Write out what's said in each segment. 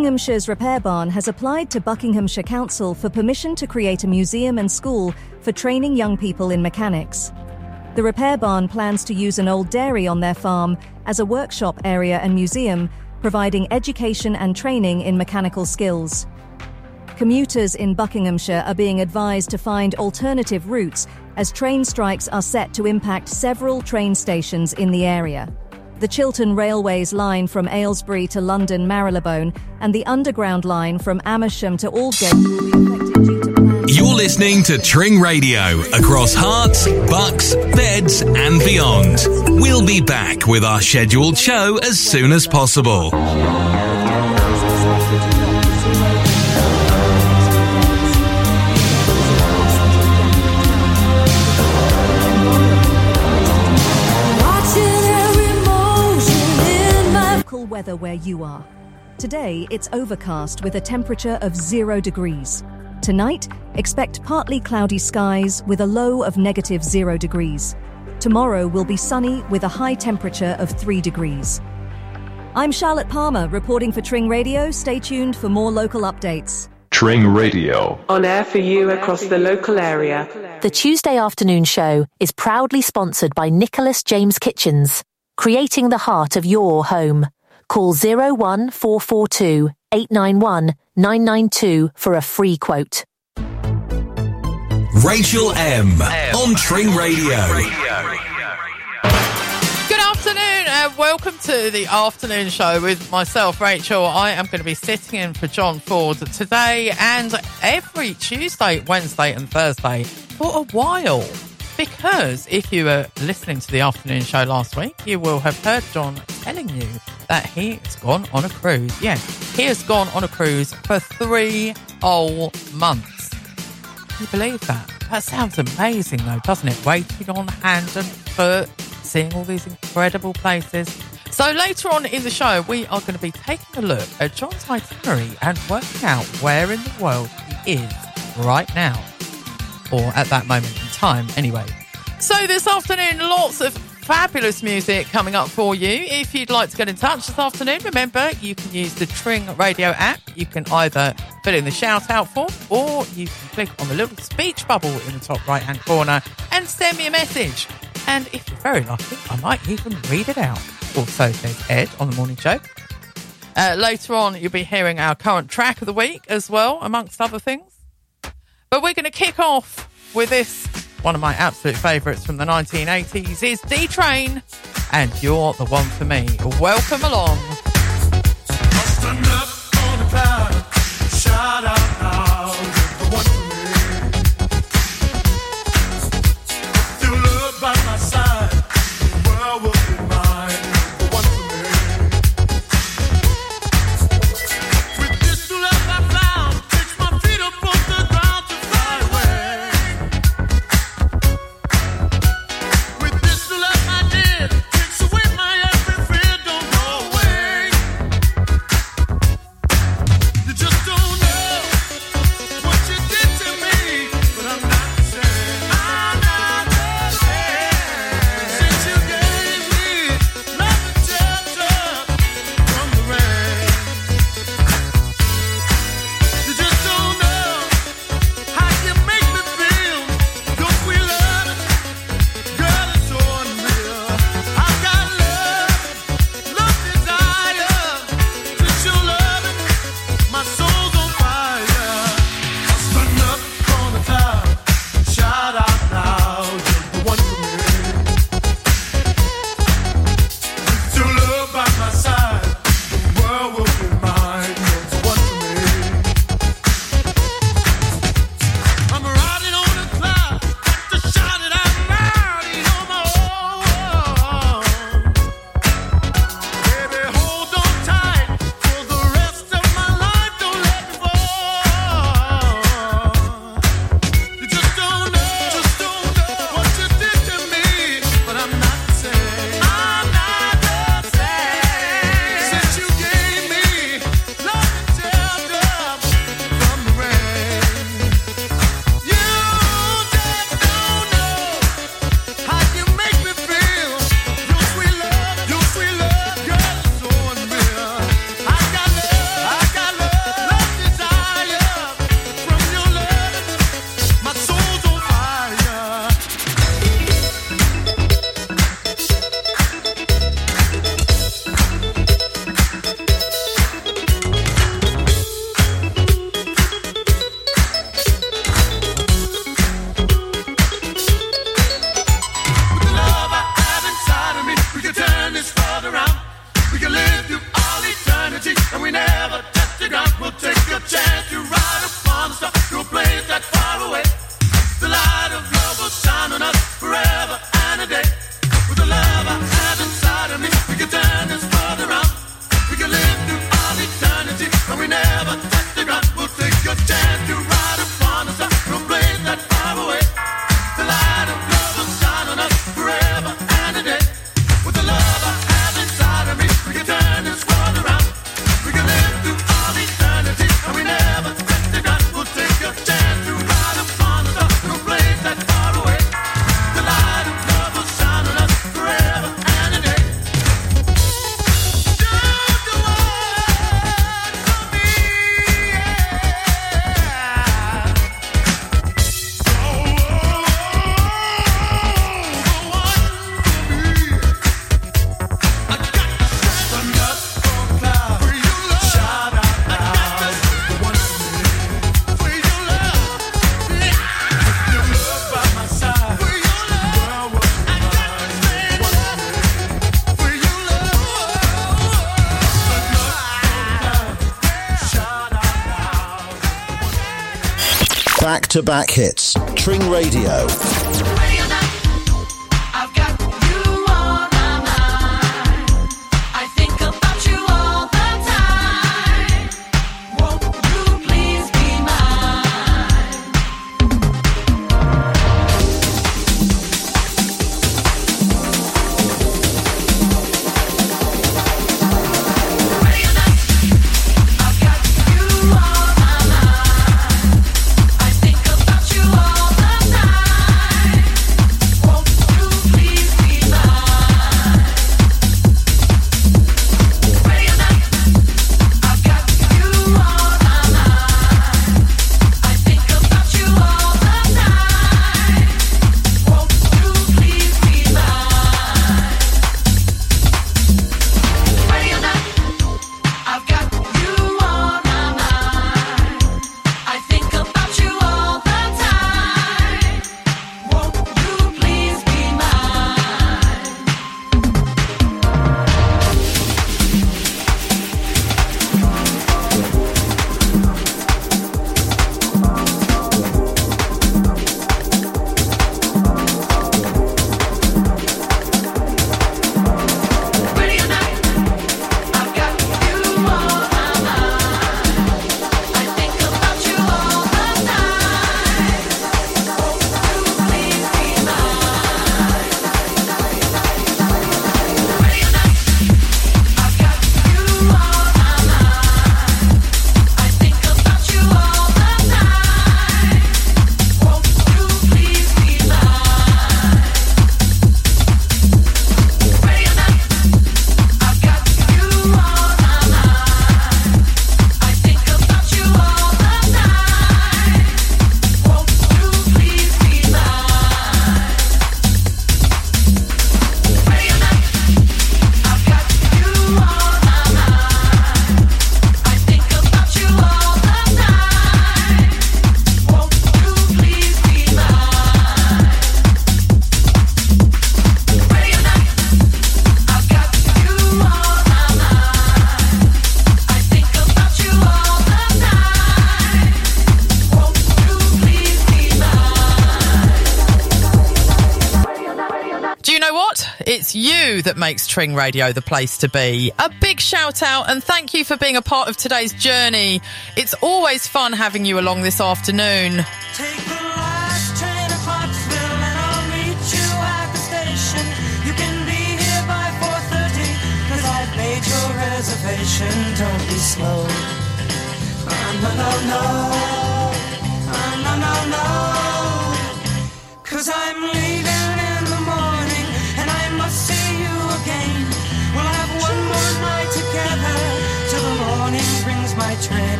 Buckinghamshire's Repair Barn has applied to Buckinghamshire Council for permission to create a museum and school for training young people in mechanics. The Repair Barn plans to use an old dairy on their farm as a workshop area and museum, providing education and training in mechanical skills. Commuters in Buckinghamshire are being advised to find alternative routes as train strikes are set to impact several train stations in the area. The Chiltern Railways line from Aylesbury to London Marylebone and the Underground line from Amersham to Aldgate. You're listening to Tring Radio across Herts, bucks, beds, and beyond. We'll be back with our scheduled show as soon as possible. Weather where you are. Today, it's overcast with a temperature of zero degrees. Tonight, expect partly cloudy skies with a low of negative zero degrees. Tomorrow will be sunny with a high temperature of three degrees. I'm Charlotte Palmer reporting for Tring Radio. Stay tuned for more local updates. Tring Radio. On air for you across the local area. The Tuesday afternoon show is proudly sponsored by Nicholas James Kitchens, creating the heart of your home. Call 01442 891 992 for a free quote. Rachel M. on Tring Radio. Good afternoon and welcome to the afternoon show with myself, Rachel. I am going to be sitting in for John Ford today and every Tuesday, Wednesday, and Thursday for a while. Because if you were listening to the afternoon show last week, you will have heard John telling you that he has gone on a cruise. Yes, he has gone on a cruise for three whole months. Can you believe that? That sounds amazing, though, doesn't it? Waiting on hand and foot, seeing all these incredible places. So later on in the show, we are going to be taking a look at John's itinerary and working out where in the world he is right now, or at that moment time, anyway. So this afternoon, lots of fabulous music coming up for you. If you'd like to get in touch this afternoon, remember you can use the Tring Radio app. You can either fill in the shout out form or you can click on the little speech bubble in the top right hand corner and send me a message. And if you're very lucky, I might even read it out. Also says Ed on the morning show. Uh, later on, you'll be hearing our current track of the week as well, amongst other things. But we're going to kick off with this one of my absolute favourites from the 1980s is D Train, and you're the one for me. Welcome along. back to back hits. Tring Radio. Motoring Radio the place to be. A big shout out and thank you for being a part of today's journey. It's always fun having you along this afternoon.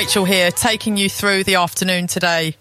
Rachel here, taking you through the afternoon today.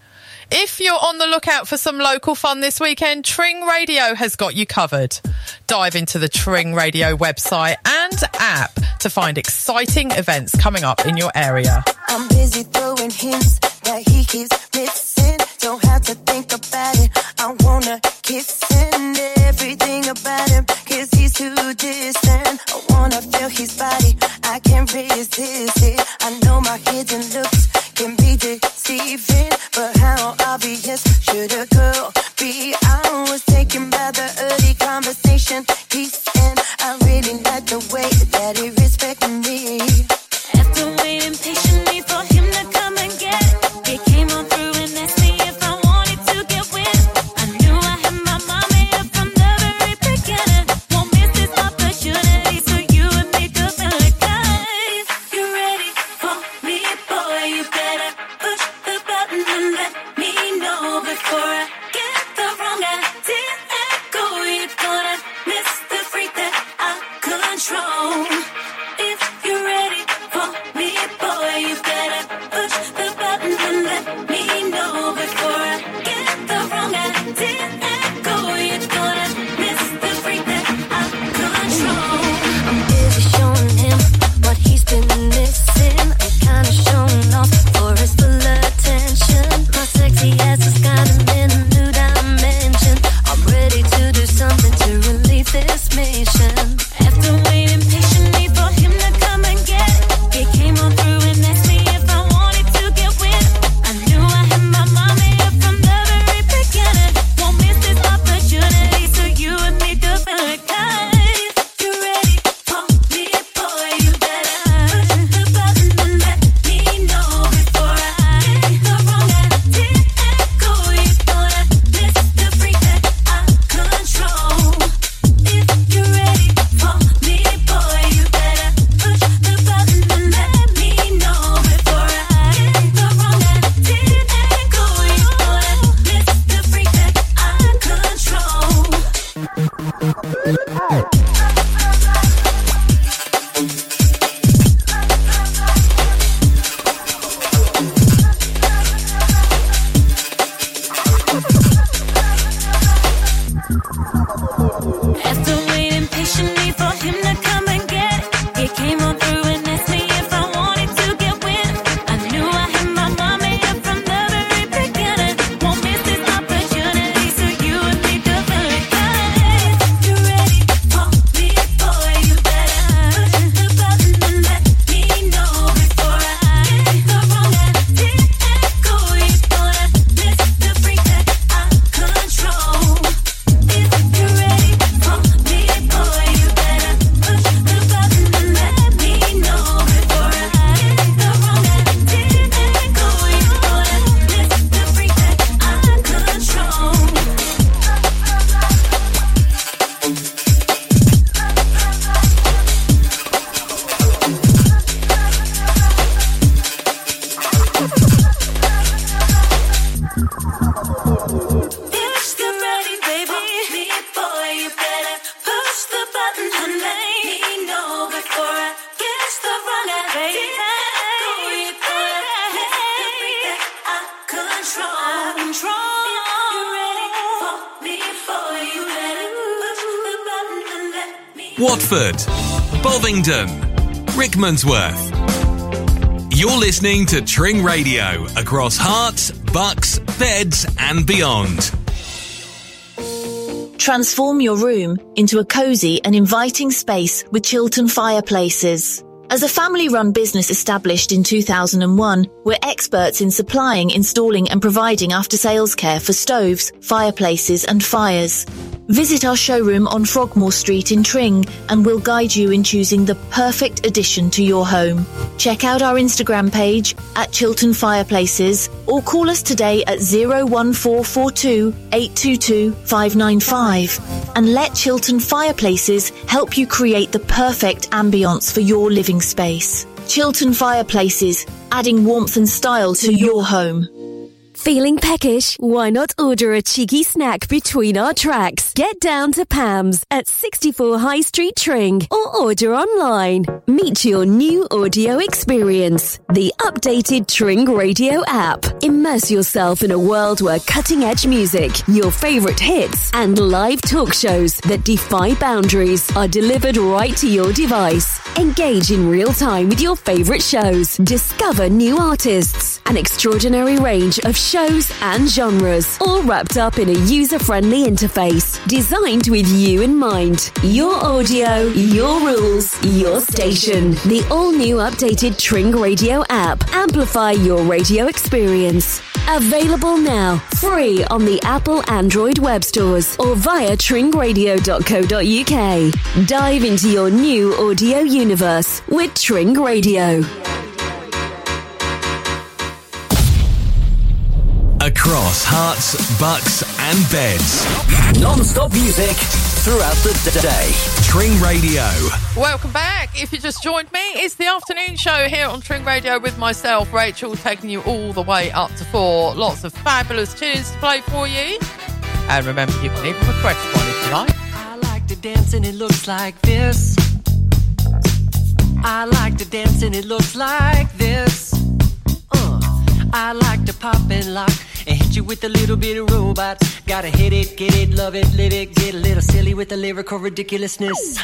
If you're on the lookout for some local fun this weekend, Tring Radio has got you covered. Dive into the Tring Radio website and app to find exciting events coming up in your area. I'm busy throwing hints that he keeps missing. Don't have to think about it. I wanna kiss and everything about him. Cause he's too distant. I wanna feel his body. I can't resist it. I know my hidden looks can be deceiving. But how obvious should a girl be? I was taken by the early conversation. You're listening to Tring Radio across Herts, bucks, beds, and beyond. Transform your room into a cozy and inviting space with Chiltern fireplaces. As a family run business established in 2001, we're experts in supplying, installing and providing after sales care for stoves, fireplaces and fires. Visit our showroom on Frogmore Street in Tring and we'll guide you in choosing the perfect addition to your home. Check out our Instagram page at Chiltern Fireplaces or call us today at 01442 822 595 and let Chiltern Fireplaces help you create the perfect ambience for your living space. Chiltern Fireplaces, adding warmth and style to your home. Feeling peckish? Why not order a cheeky snack between our tracks? Get down to Pam's at 64 High Street Tring or order online. Meet your new audio experience. The updated Tring Radio app. Immerse yourself in a world where cutting edge music, your favorite hits, and live talk shows that defy boundaries are delivered right to your device. Engage in real time with your favorite shows. Discover new artists. An extraordinary range of shows and genres, all wrapped up in a user friendly interface designed with you in mind. Your audio, your rules, your station. The all new updated Tring Radio app. Amplify your radio experience. Available now, free on the Apple Android web stores or via tringradio.co.uk. Dive into your new audio universe with Tring Radio. Across Herts, Bucks, and Beds. Non stop music throughout the d- day. Tring Radio. Welcome back. If you just joined me, it's the afternoon show here on Tring Radio with myself, Rachel, taking you all the way up to four. Lots of fabulous tunes to play for you. And remember, you can even request one if you like. I like to dance and it looks like this. I like to dance and it looks like this. Uh, I like to pop and lock and hit you with a little bit of robot. Gotta hit it, get it, love it, live it, get a little silly with the lyrical ridiculousness.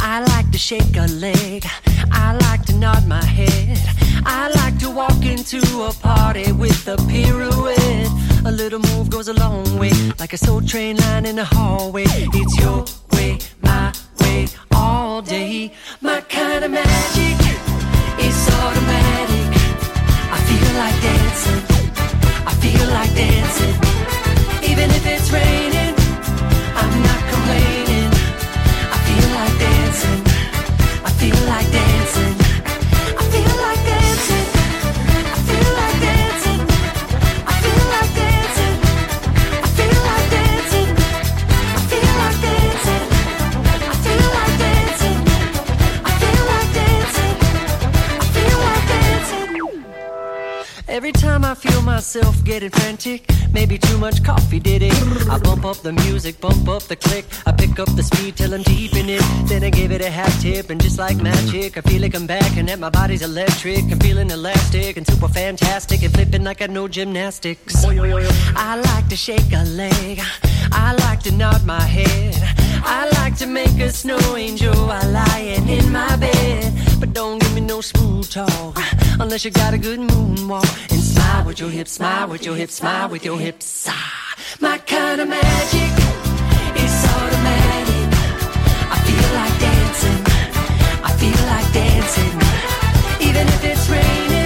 I like to shake a leg. I like to nod my head. I like to walk into a party with a pirouette. A little move goes a long way, like a soul train line in the hallway. It's your way, my way, all day. My kind of magic is automatic. I feel like dancing. Every time feel myself getting frantic, maybe too much coffee did it. I bump up the music, bump up the click. I pick up the speed till I'm deep in it. Then I give it a half tip, and just like magic, I feel like I'm back and that my body's electric. I'm feeling elastic and super fantastic and flipping like I know gymnastics. I like to shake a leg. I like to nod my head. I like to make a snow angel while lying in my bed. But don't give me no smooth talk unless you got a good moonwalk. And smile with your hips, smile with your hips, smile with your hips. Ah, my kind of magic is automatic. I feel like dancing. I feel like dancing. Even if it's raining,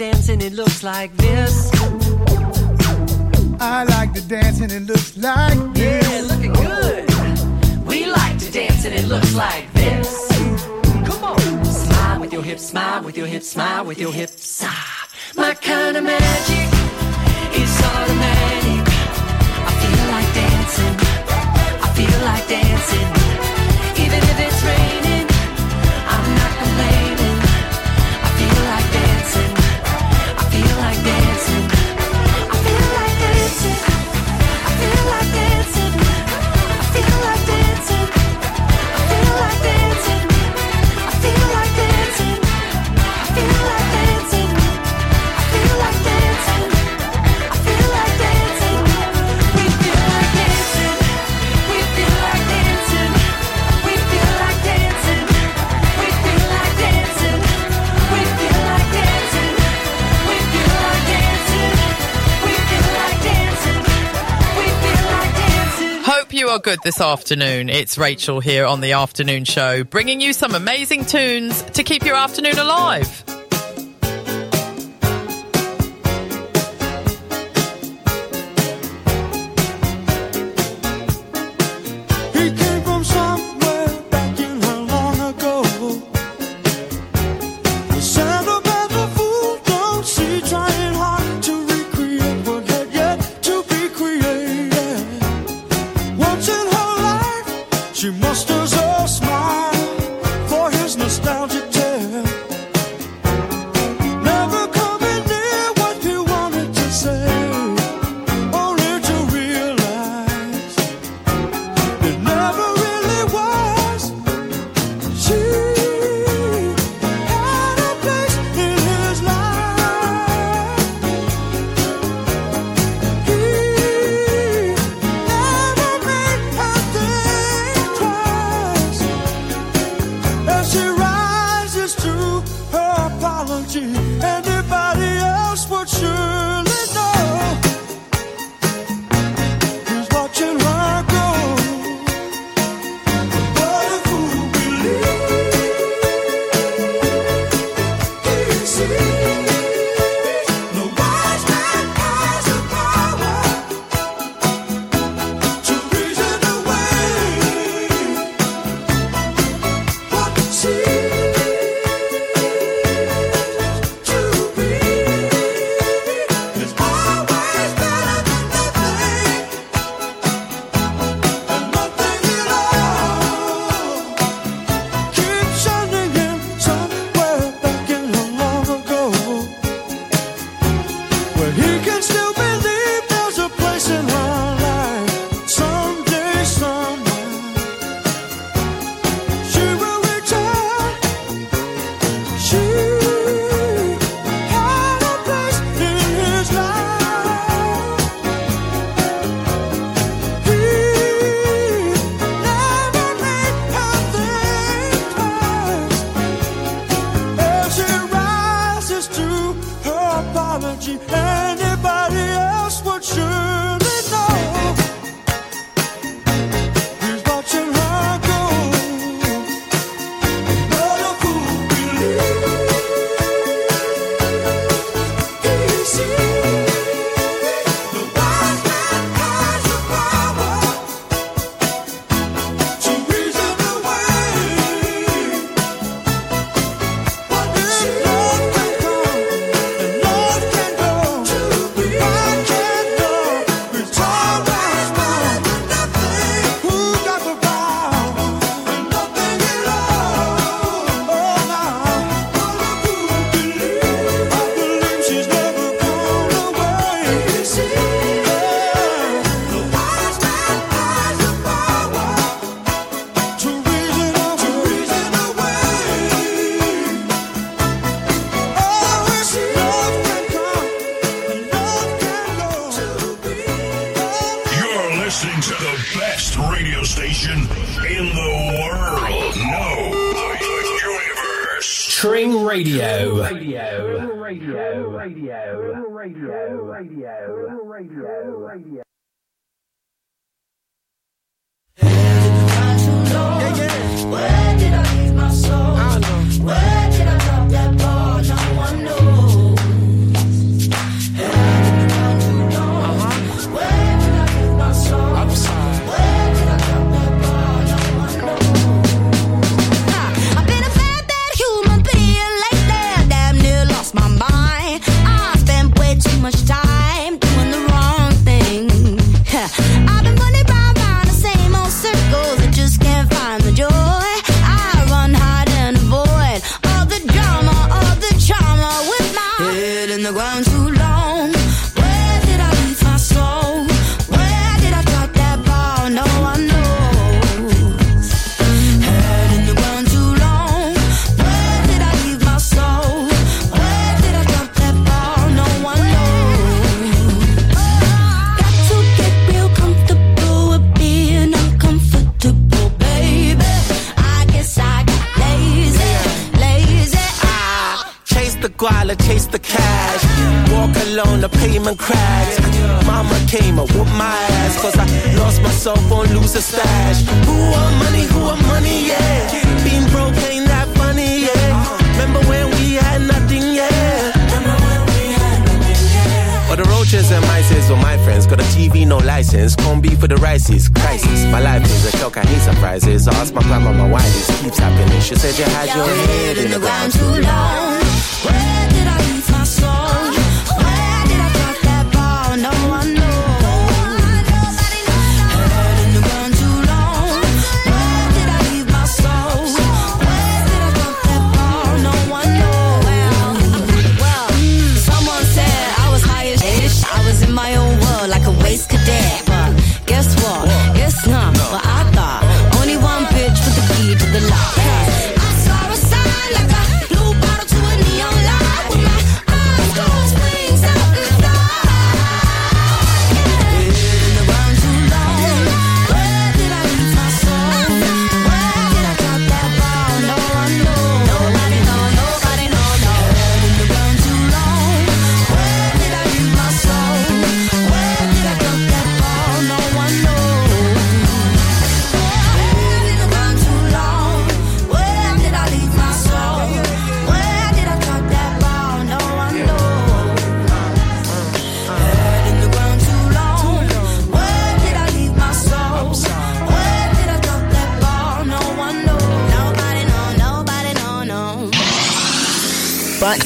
dance and it looks like this. I like to dance and it looks like this. Yeah, looking good. We like to dance and it looks like this. Come on. Smile with your hips, smile with your hips, smile with your hips. Ah, my kind of magic is automatic. I feel like dancing. I feel like dancing. You are good this afternoon. It's Rachel here on the afternoon show, bringing you some amazing tunes to keep your afternoon alive.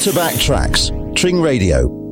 To back tracks. Tring Radio.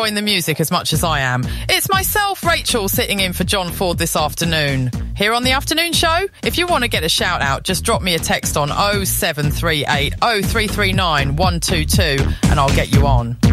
Enjoying the music as much as I am. It's myself, Rachel, sitting in for John Ford this afternoon. Here on the afternoon show, if you want to get a shout out, just drop me a text on 0738 0339 122 and I'll get you on.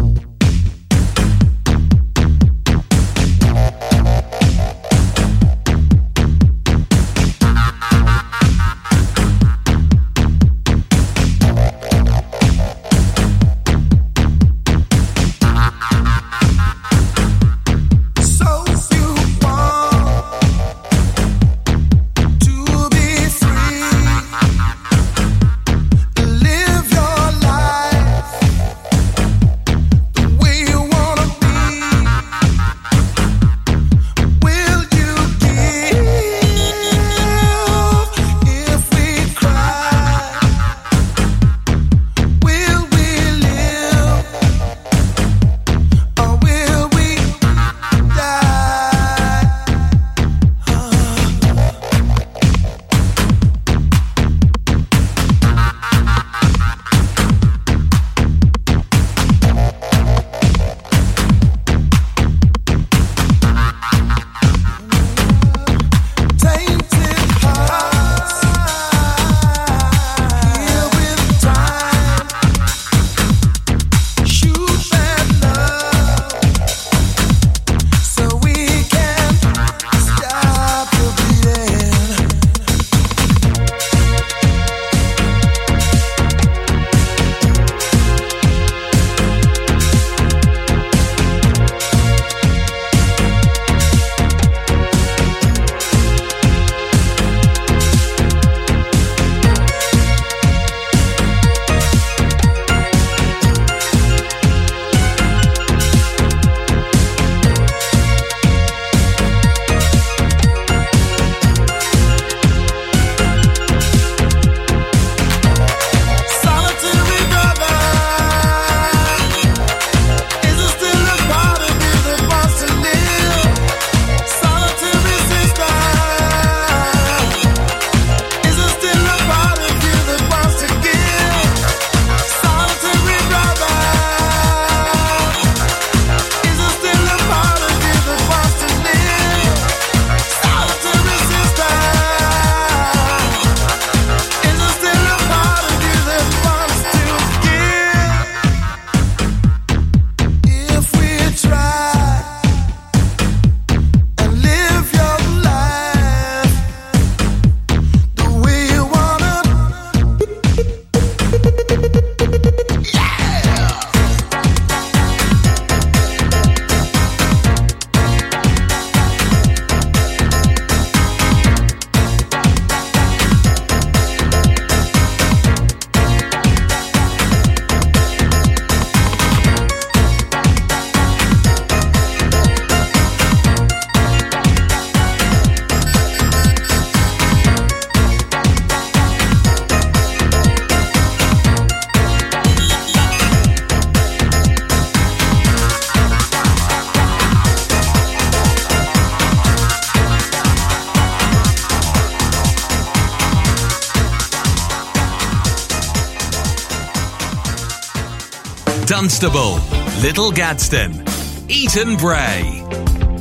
Dunstable, Little Gaddesden, Eaton Bray.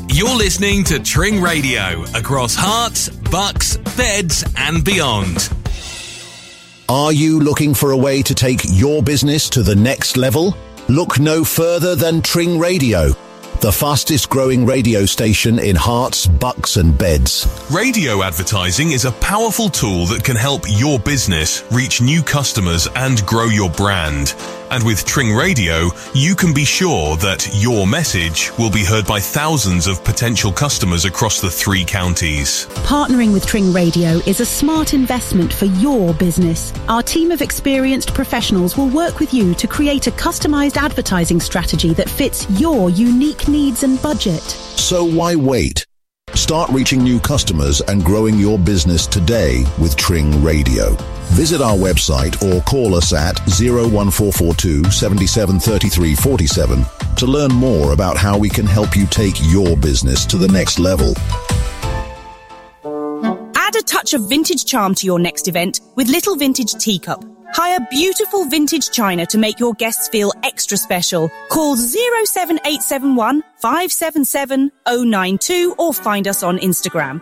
You're listening to Tring Radio across Herts, Bucks, Beds, and beyond. Are you looking for a way to take your business to the next level? Look no further than Tring Radio, the fastest growing radio station in Herts, Bucks, and Beds. Radio advertising is a powerful tool that can help your business reach new customers and grow your brand. And with Tring Radio, you can be sure that your message will be heard by thousands of potential customers across the three counties. Partnering with Tring Radio is a smart investment for your business. Our team of experienced professionals will work with you to create a customized advertising strategy that fits your unique needs and budget. So why wait? Start reaching new customers and growing your business today with Tring Radio. Visit our website or call us at 01442 773347 to learn more about how we can help you take your business to the next level. Add a touch of vintage charm to your next event with Little Vintage Teacup. Hire beautiful vintage china to make your guests feel extra special. Call 07871 577 092 or find us on Instagram.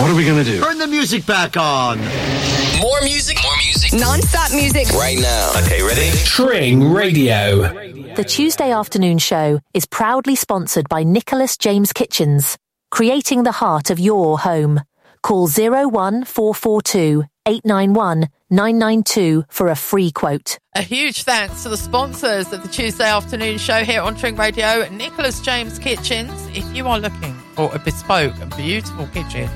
What are we gonna do? Turn the music back on. More music, more music. Non-stop music. Right now. Okay, ready? Tring Radio. The Tuesday afternoon show is proudly sponsored by Nicholas James Kitchens, creating the heart of your home. Call 01442 891 992 for a free quote. A huge thanks to the sponsors of the Tuesday afternoon show here on Tring Radio, Nicholas James Kitchens. If you are looking for a bespoke and beautiful kitchen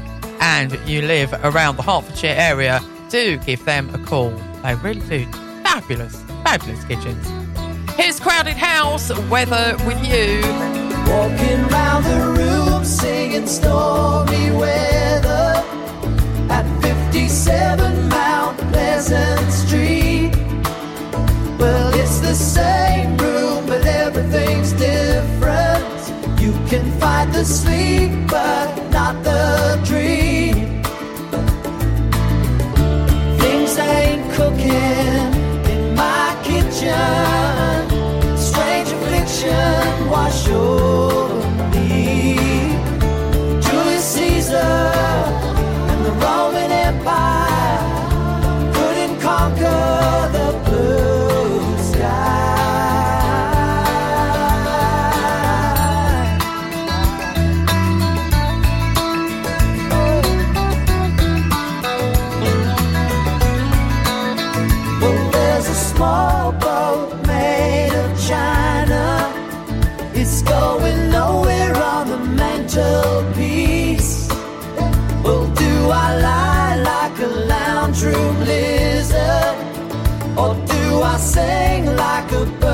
and you live around the Hertfordshire area, do give them a call. They really do fabulous, fabulous kitchens. Here's Crowded House, Weather with You. Walking round the room singing stormy weather at 57 Mount Pleasant Street. Well, it's the same room, but everything's different. You can fight the sleep, but not the dream. Ain't cooking in my kitchen. Strange affliction wash over me. Julius Caesar and the Roman Empire sing like a bird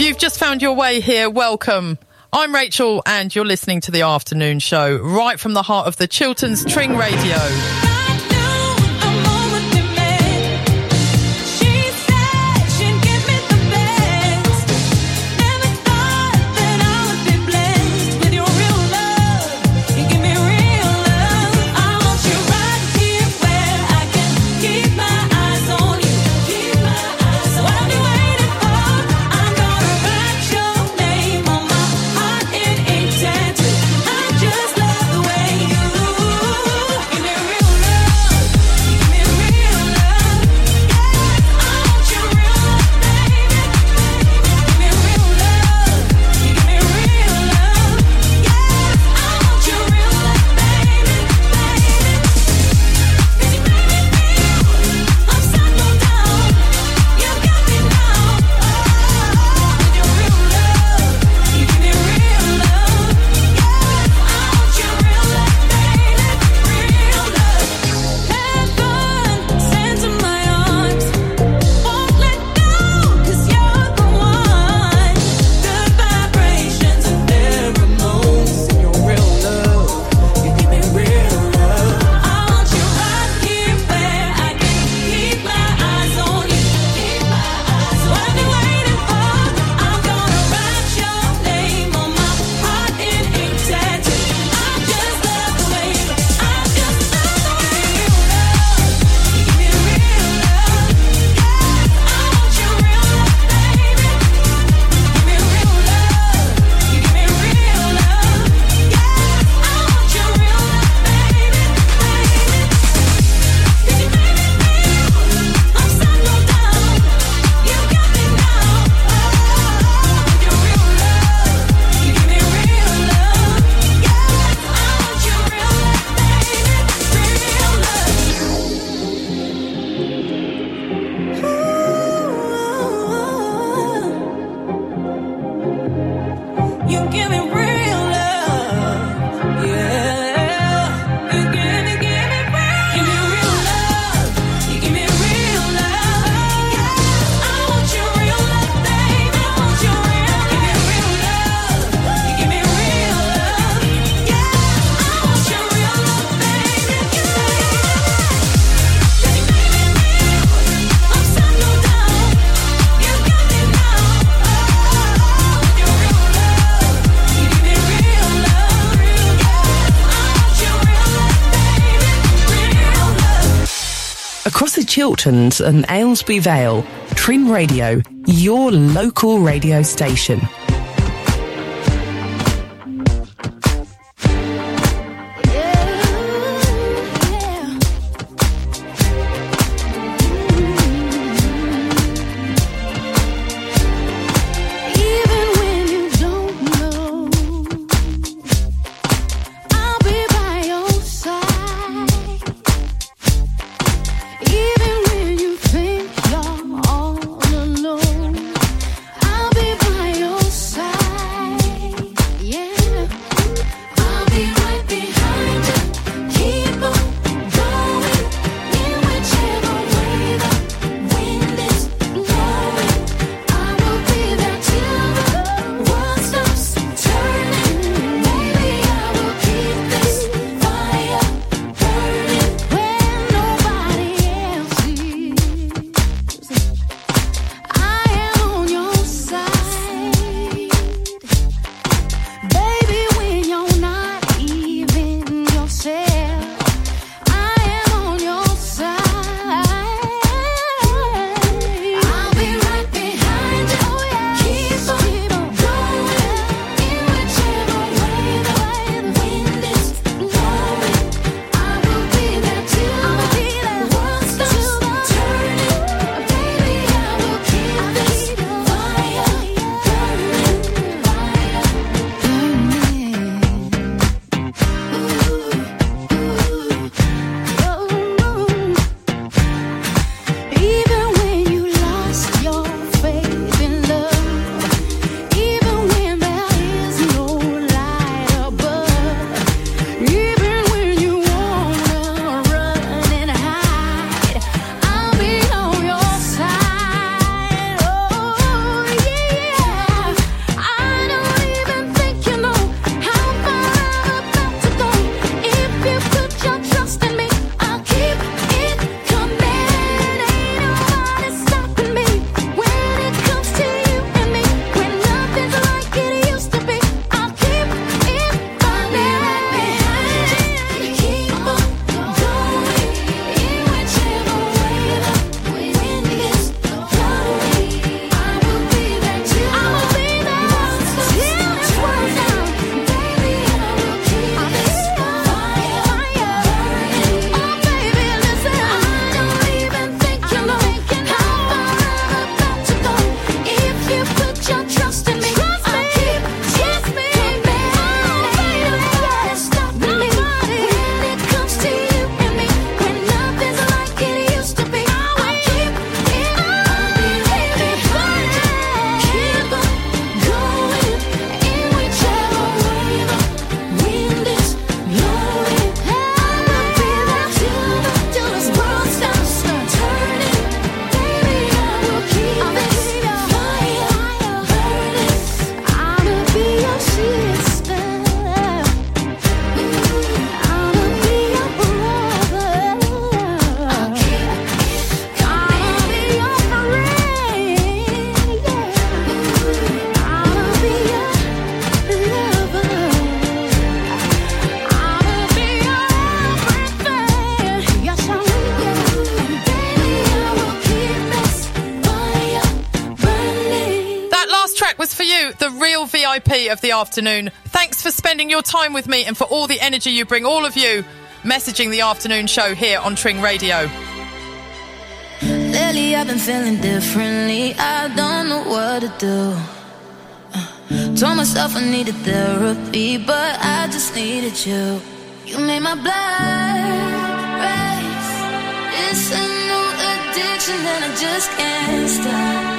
If you've just found your way here, welcome. I'm Rachel, and you're listening to the afternoon show right from the heart of the Chilterns Tring Radio. Chilterns and Aylesbury Vale, Tring Radio, your local radio station. afternoon. Thanks for spending your time with me and for all the energy you bring, all of you, messaging the afternoon show here on Tring Radio. Lately, I've been feeling differently. I don't know what to do. Uh, told myself I needed therapy, but I just needed you. You made my blood race. It's a new addiction, and I just can't stop.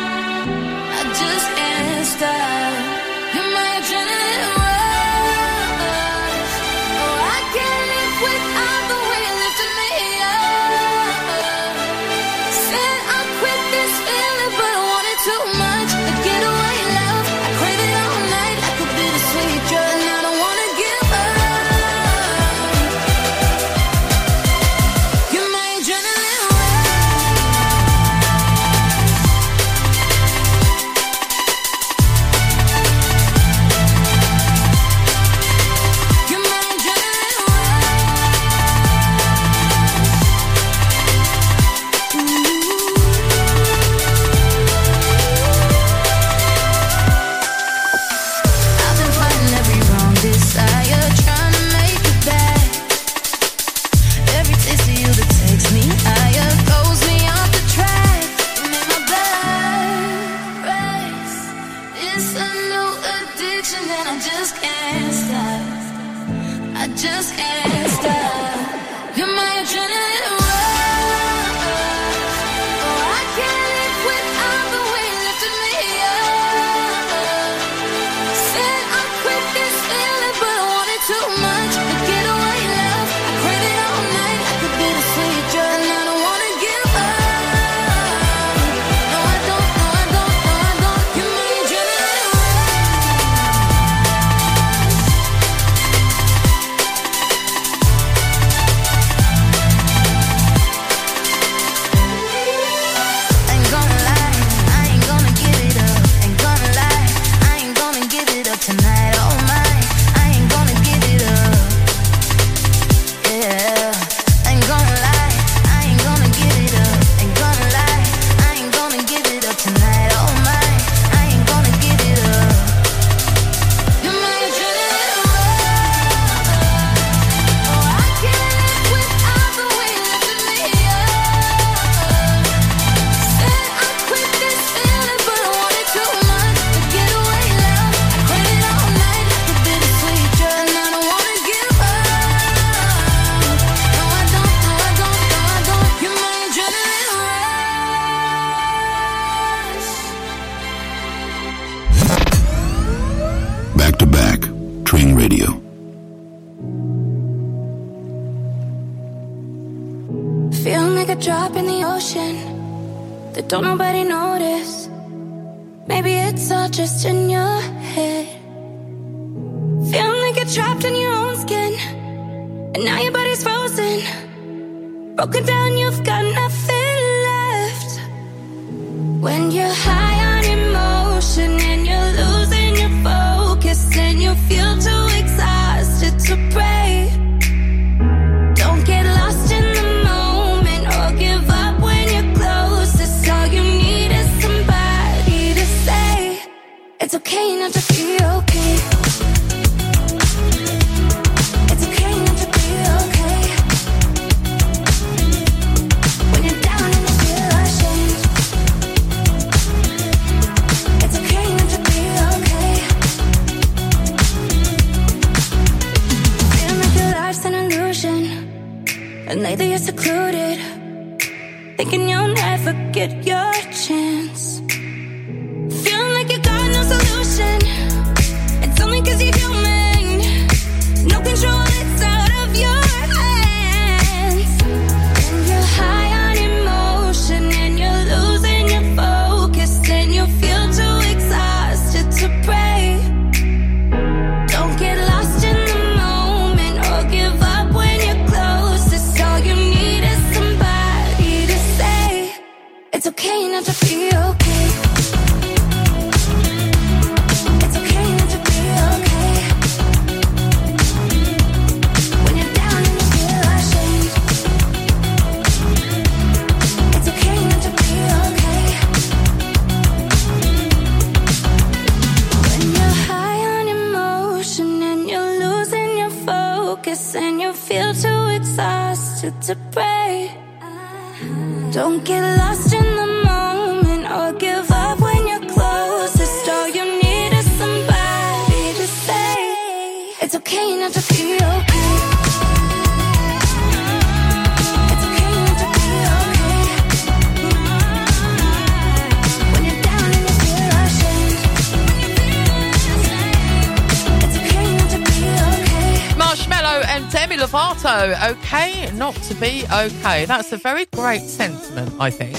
That's a very great sentiment, I think.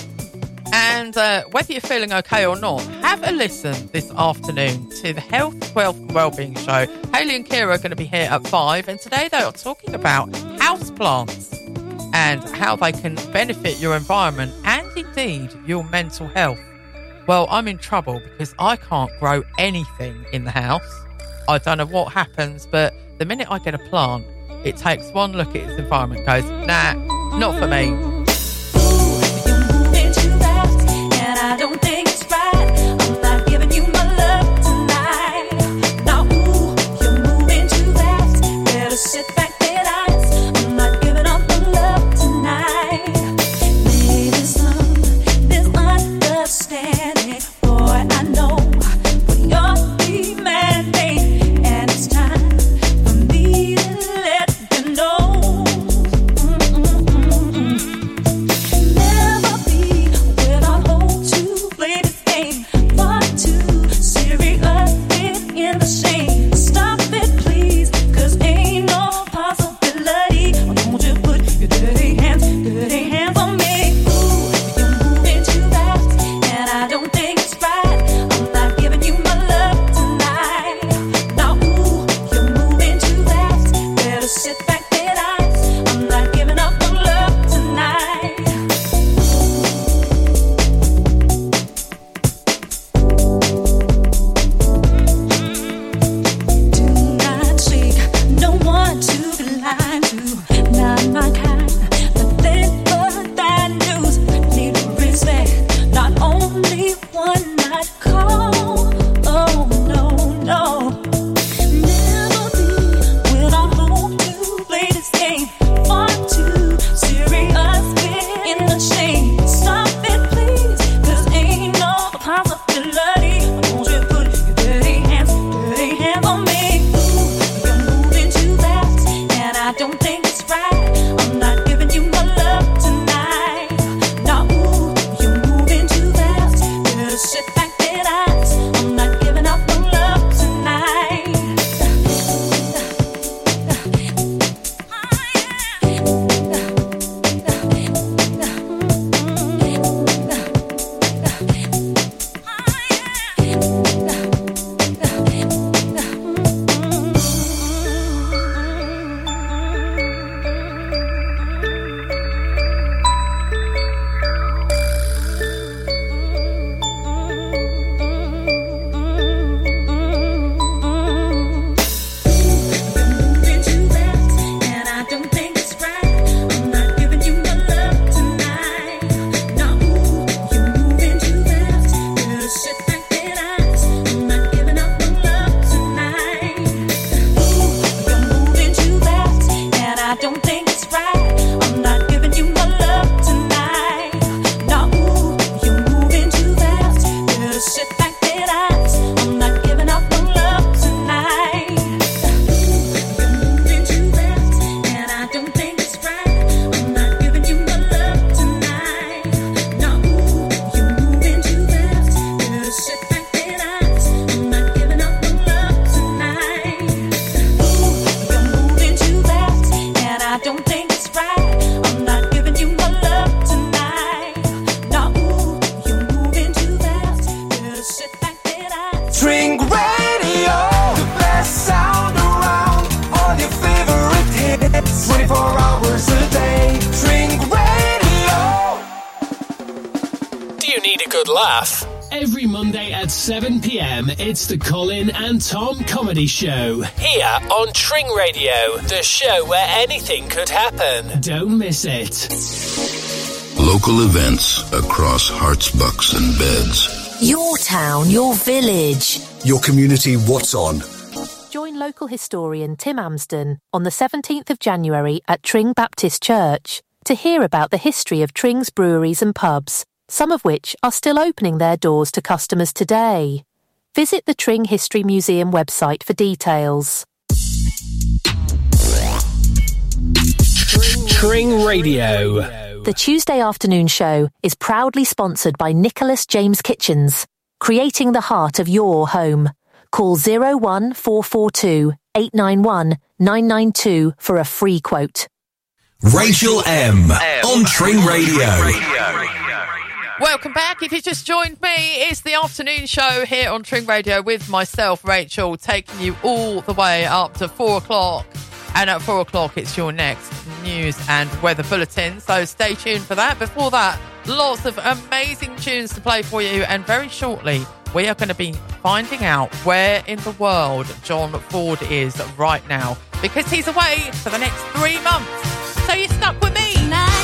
And uh, whether you're feeling okay or not, have a listen this afternoon to the Health, Wealth, and Wellbeing Show. Haley and Kira are going to be here at five, and today they are talking about houseplants and how they can benefit your environment and indeed your mental health. Well, I'm in trouble because I can't grow anything in the house. I don't know what happens, but the minute I get a plant, it takes one look at its environment, goes, nah, not for me. It's the Colin and Tom Comedy Show. Here on Tring Radio, the show where anything could happen. Don't miss it. Local events across Herts, bucks, and beds. Your town, your village. Your community, what's on? Join local historian Tim Amsden on the 17th of January at Tring Baptist Church to hear about the history of Tring's breweries and pubs, some of which are still opening their doors to customers today. Visit the Tring History Museum website for details. Tring Radio. The Tuesday afternoon show is proudly sponsored by Nicholas James Kitchens, creating the heart of your home. Call 01442 891 992 for a free quote. Rachel M. on Tring Radio. Welcome back. If you just joined me, it's the afternoon show here on Tring Radio with myself, Rachel, taking you all the way up to four o'clock. And at four o'clock, it's your next news and weather bulletin. So stay tuned for that. Before that, lots of amazing tunes to play for you. And very shortly, we are going to be finding out where in the world John Ford is right now because he's away for the next three months. So you're stuck with me. Tonight,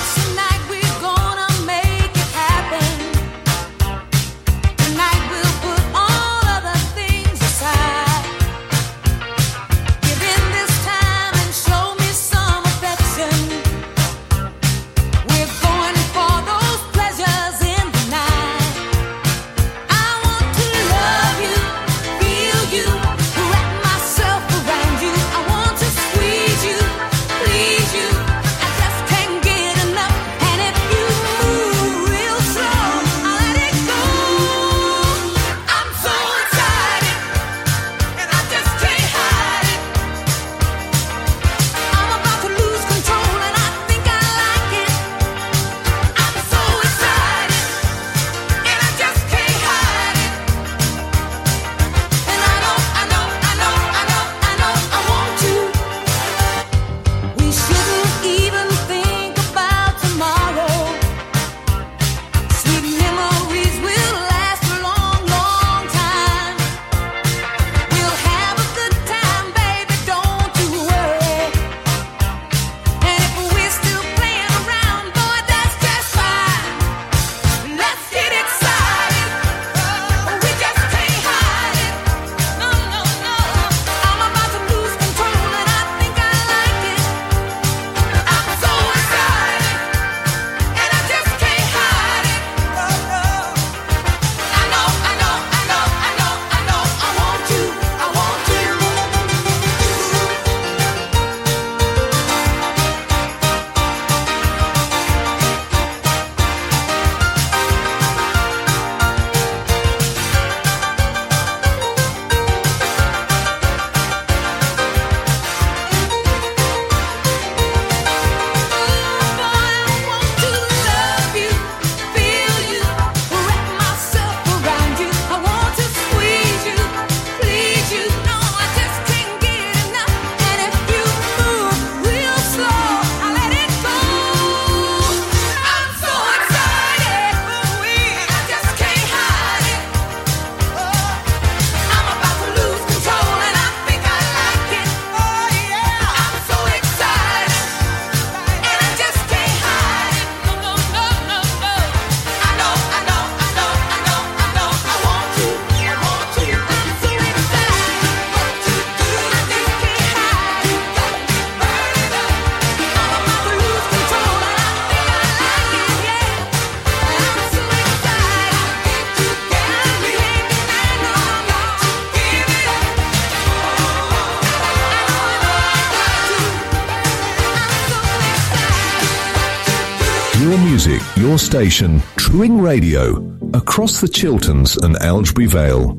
station, Tring Radio, across the Chilterns and Aylesbury Vale.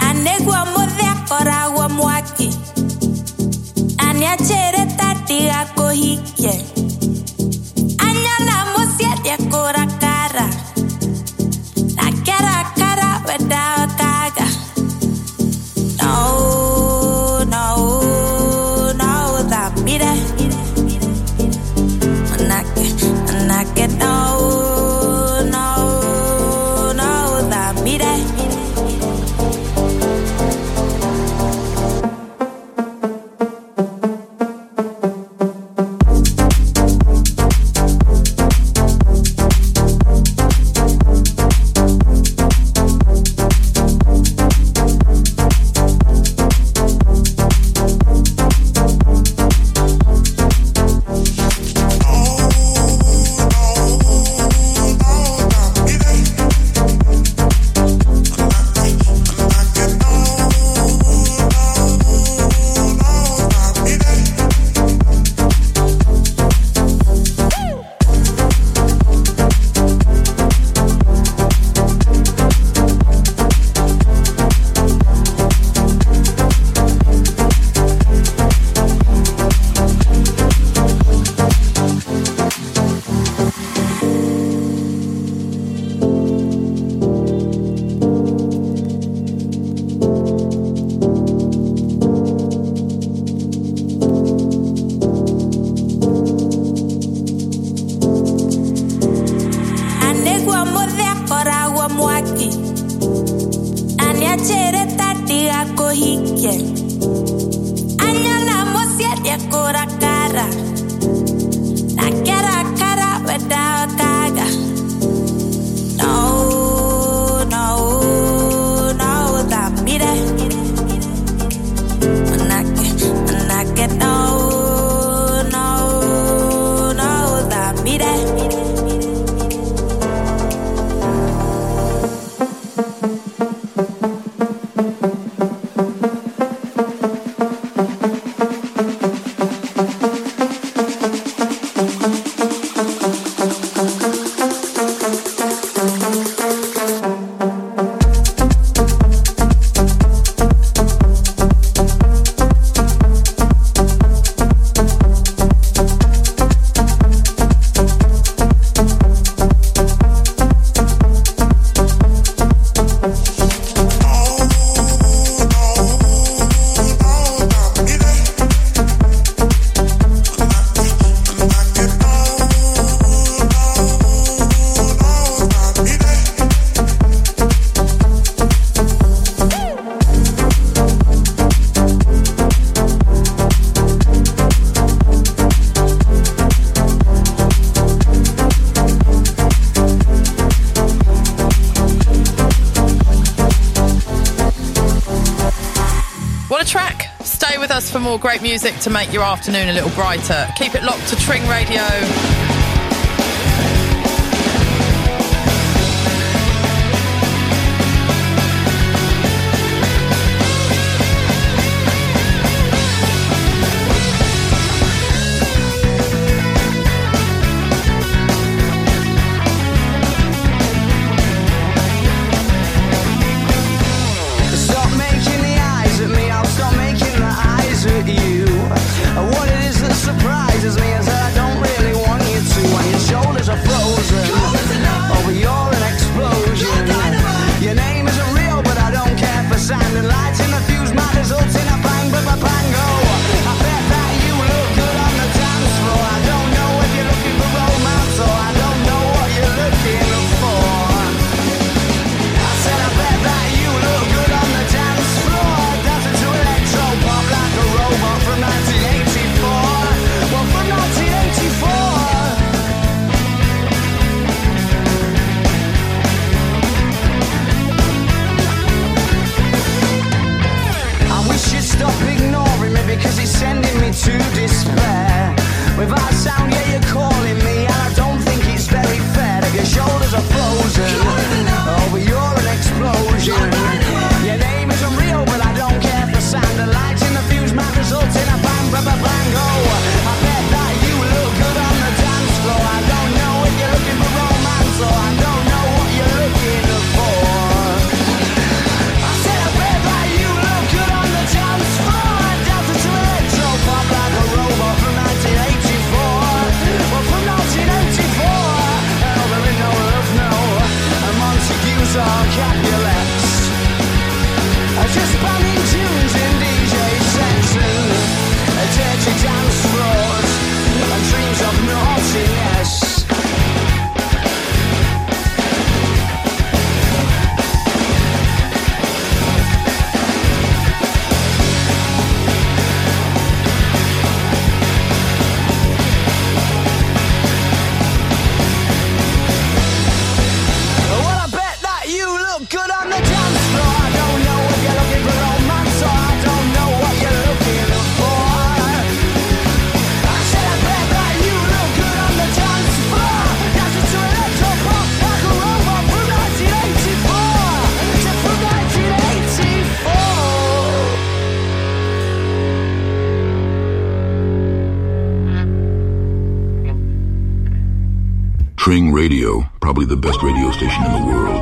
Anegwa Great music to make your afternoon a little brighter. Keep it locked to Tring Radio. the best radio station in the world.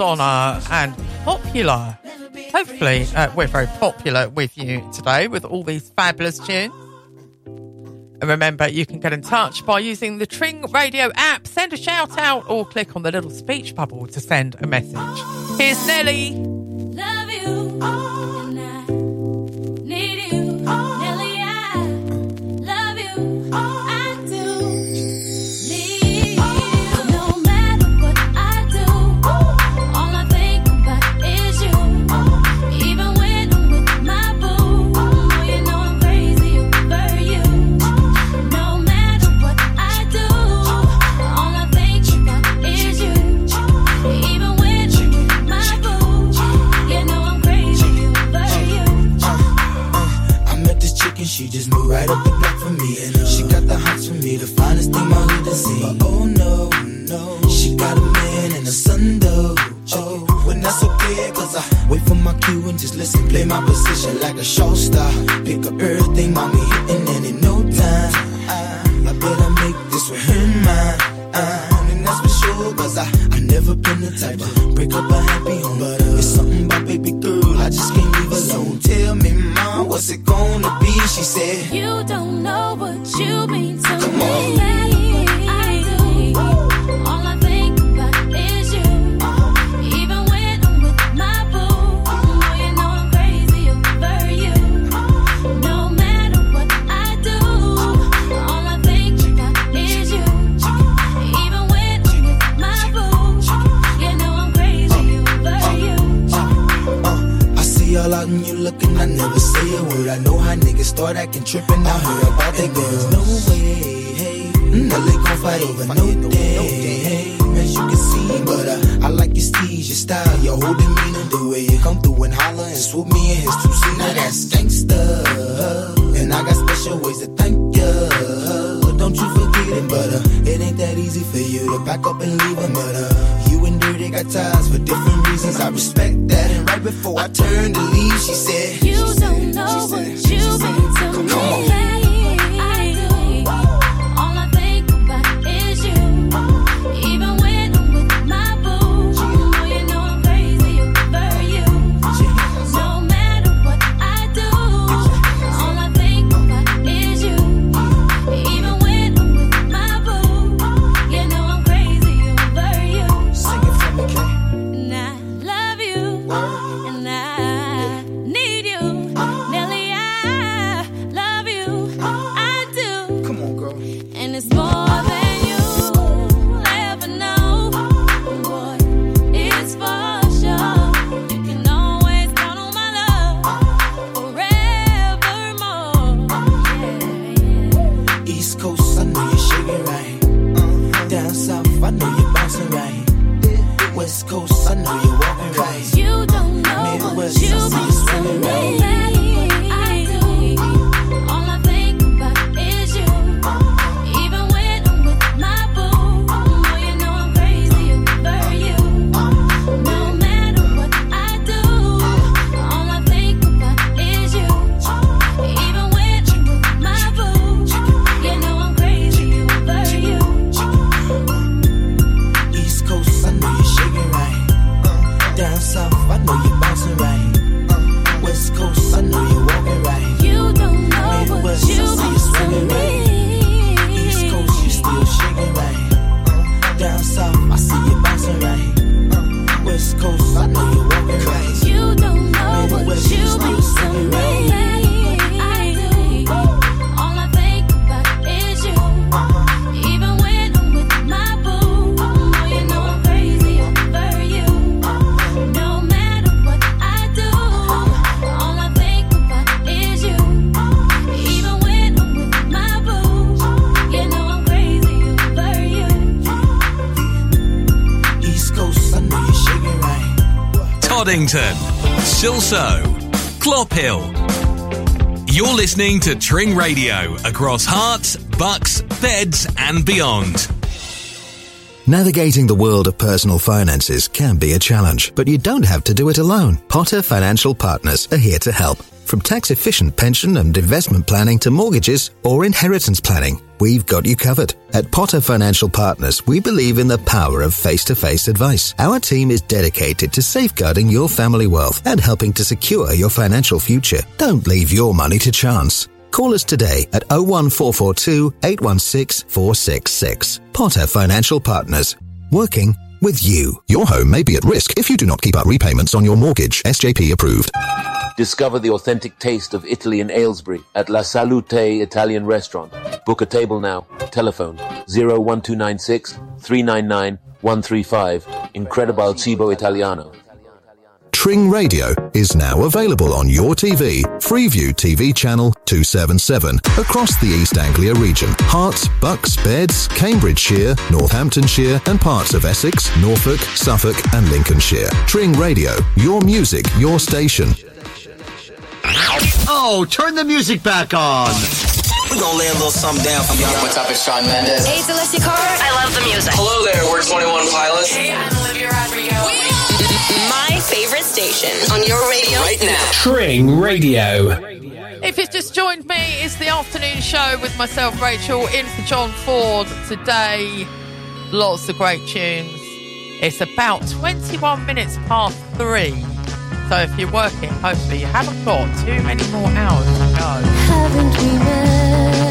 Honour and Popular. Hopefully, uh, we're very popular with you today with all these fabulous tunes. And remember, you can get in touch by using the Tring Radio app, send a shout out, or click on the little speech bubble to send a message. Here's Nelly. Toddington, Silsoe, Clophill. You're listening to Tring Radio across Herts, Bucks, Beds, and beyond. Navigating the world of personal finances can be a challenge, but you don't have to do it alone. Potter Financial Partners are here to help. From tax efficient pension and investment planning to mortgages or inheritance planning, we've got you covered. At Potter Financial Partners, we believe in the power of face to face advice. Our team is dedicated to safeguarding your family wealth and helping to secure your financial future. Don't leave your money to chance. Call us today at 01442 816 466. Potter Financial Partners. Working with you. Your home may be at risk if you do not keep up repayments on your mortgage. SJP approved. Discover the authentic taste of Italy in Aylesbury at La Salute Italian Restaurant. Book a table now. Telephone 01296 399 135. Incredible Cibo Italiano. Tring Radio is now available on your TV, Freeview TV channel 277, across the East Anglia region. Herts, Bucks, Beds, Cambridgeshire, Northamptonshire, and parts of Essex, Norfolk, Suffolk, and Lincolnshire. Tring Radio, your music, your station. Oh, turn the music back on. We're gonna lay a little something down for y'all. What's up, it's Shawn Mendes. Hey, it's Celestia Carr. I love the music. Hello there, we're 21 Pilots. Hey, I'm Olivia Rodrigo. My favorite station on your radio Right now. Tring Radio. If you've just joined me, it's the afternoon show with myself, Rachel, in for John Ford today. Lots of great tunes. It's about 21 minutes past three. So if you're working, hopefully you haven't got too many more hours to go.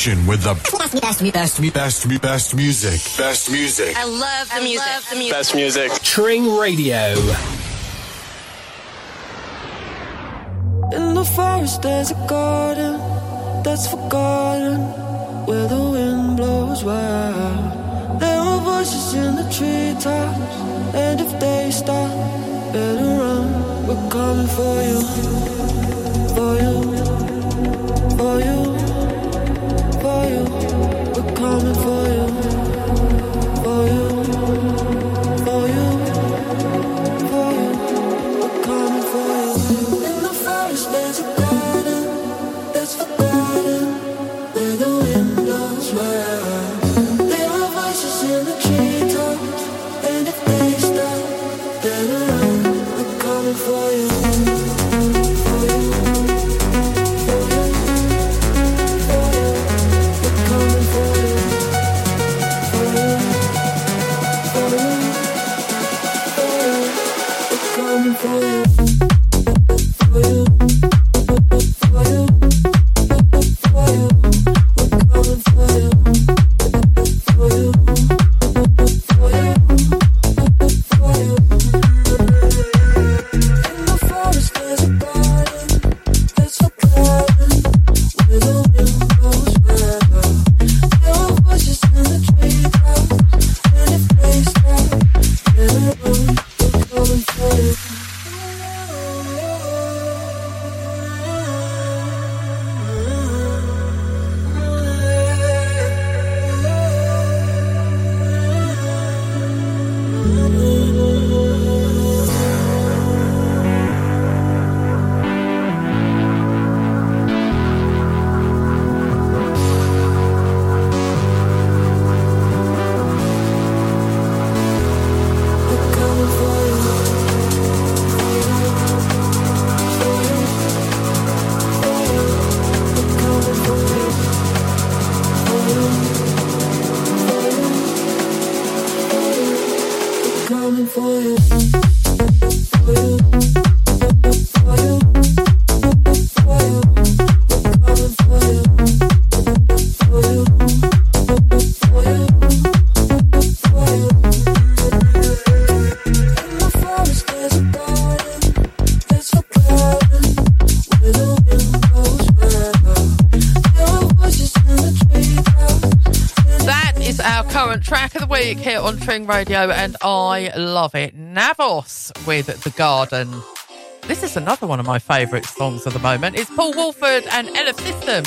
Station with the best, best, best, best, best music. Best music. I love the music. the music. Best music. Tring Radio. In the forest there's a garden that's forgotten where the wind blows wild. There are voices in the treetops, and if they stop, better run. We're coming for you, Radio, and I love it. Navos with The Garden. This is another one of my favourite songs of the moment. It's Paul Woolford and Ella System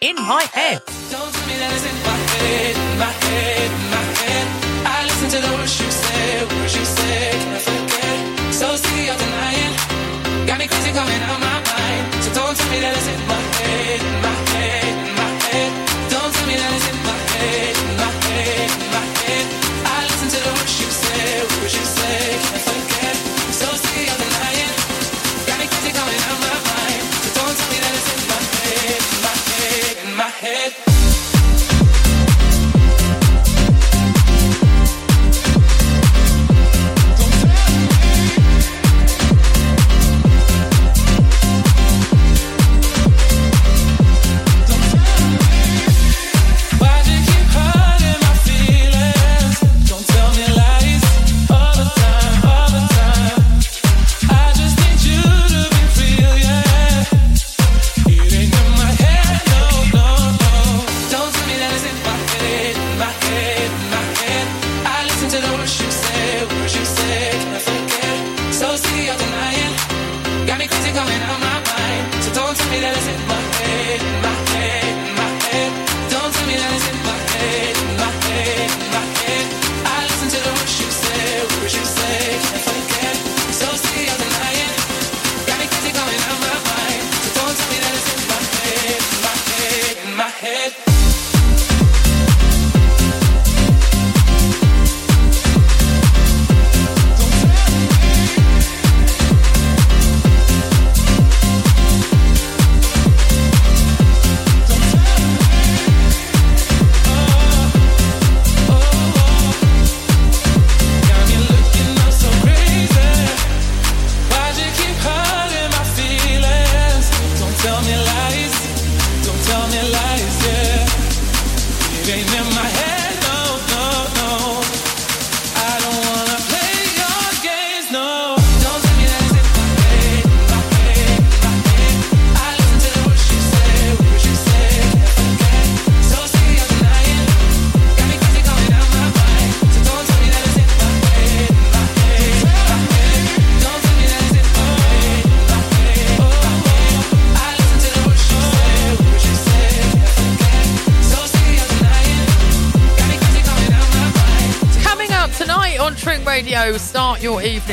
in my head. Don't tell me that it's in my head, my head, my head. I listen to the words you say, words you say? So sick of denying, got me crazy coming out my mind. So don't tell me that it's in my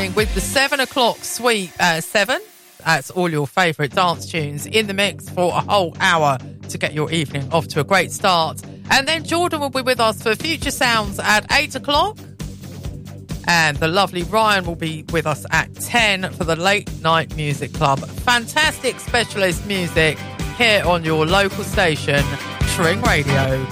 with the seven o'clock sweep uh, seven. That's all your favourite dance tunes in the mix for a whole hour to get your evening off to a great start. And then Jordan will be with us for Future Sounds at eight o'clock. And the lovely Ryan will be with us at 10 for the Late Night Music Club. Fantastic specialist music here on your local station, Tring Radio.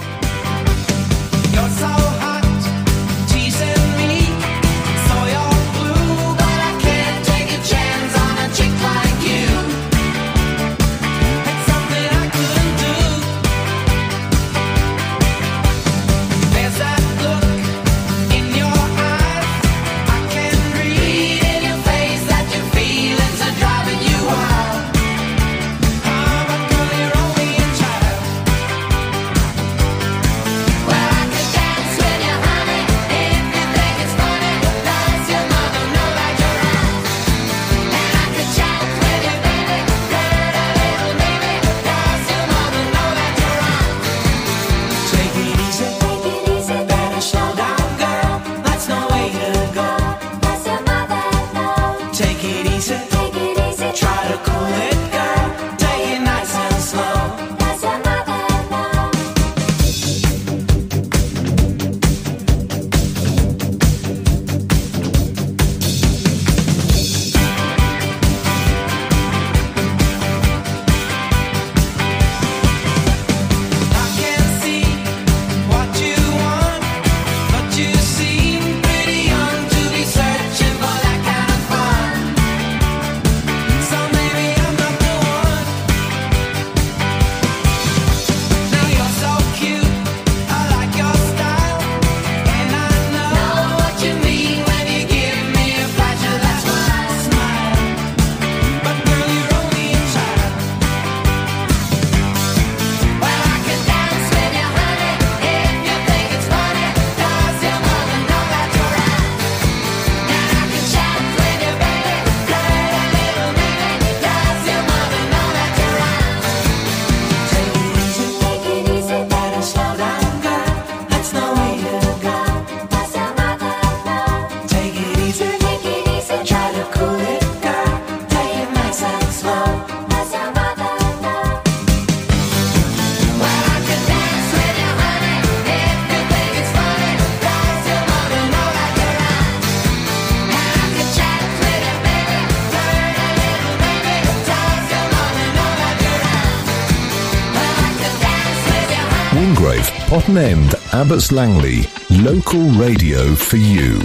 End, Abbots Langley, local radio for you.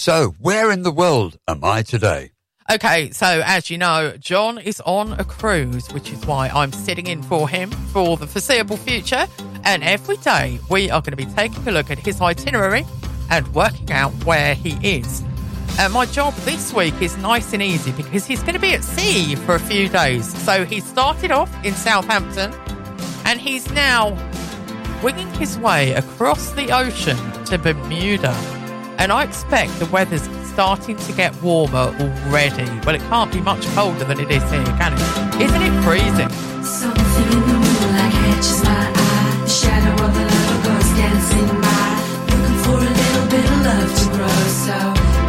So, where in the world am I today? Okay, so as you know, John is on a cruise, which is why I'm sitting in for him for the foreseeable future. And every day we are going to be taking a look at his itinerary and working out where he is. And my job this week is nice and easy because he's going to be at sea for a few days. So he started off in Southampton and he's now winging his way across the ocean to Bermuda. And I expect the weather's starting to get warmer already. Well, it can't be much colder than it is here, can it? Isn't it freezing? Something in the moonlight catches my eye. The shadow of dancing by. Looking for a little bit of love to grow. So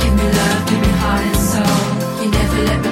give me love, give me heart and soul. You never let me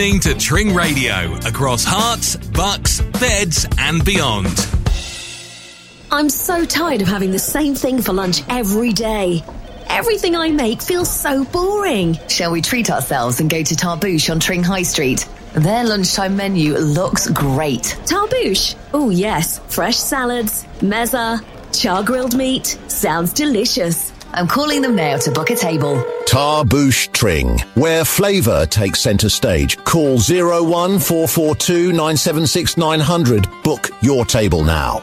listening to Tring Radio across Herts, Bucks, Beds, and beyond. I'm so tired of having the same thing for lunch every day. Everything I make feels so boring. Shall we treat ourselves and go to Tarbouche on Tring High Street? Their lunchtime menu looks great. Tarbouche? Oh, yes. Fresh salads, mezza, char grilled meat. Sounds delicious. I'm calling them now to book a table. Tarbouche Tring, where flavour takes centre stage. Call 01442 976 900. Book your table now.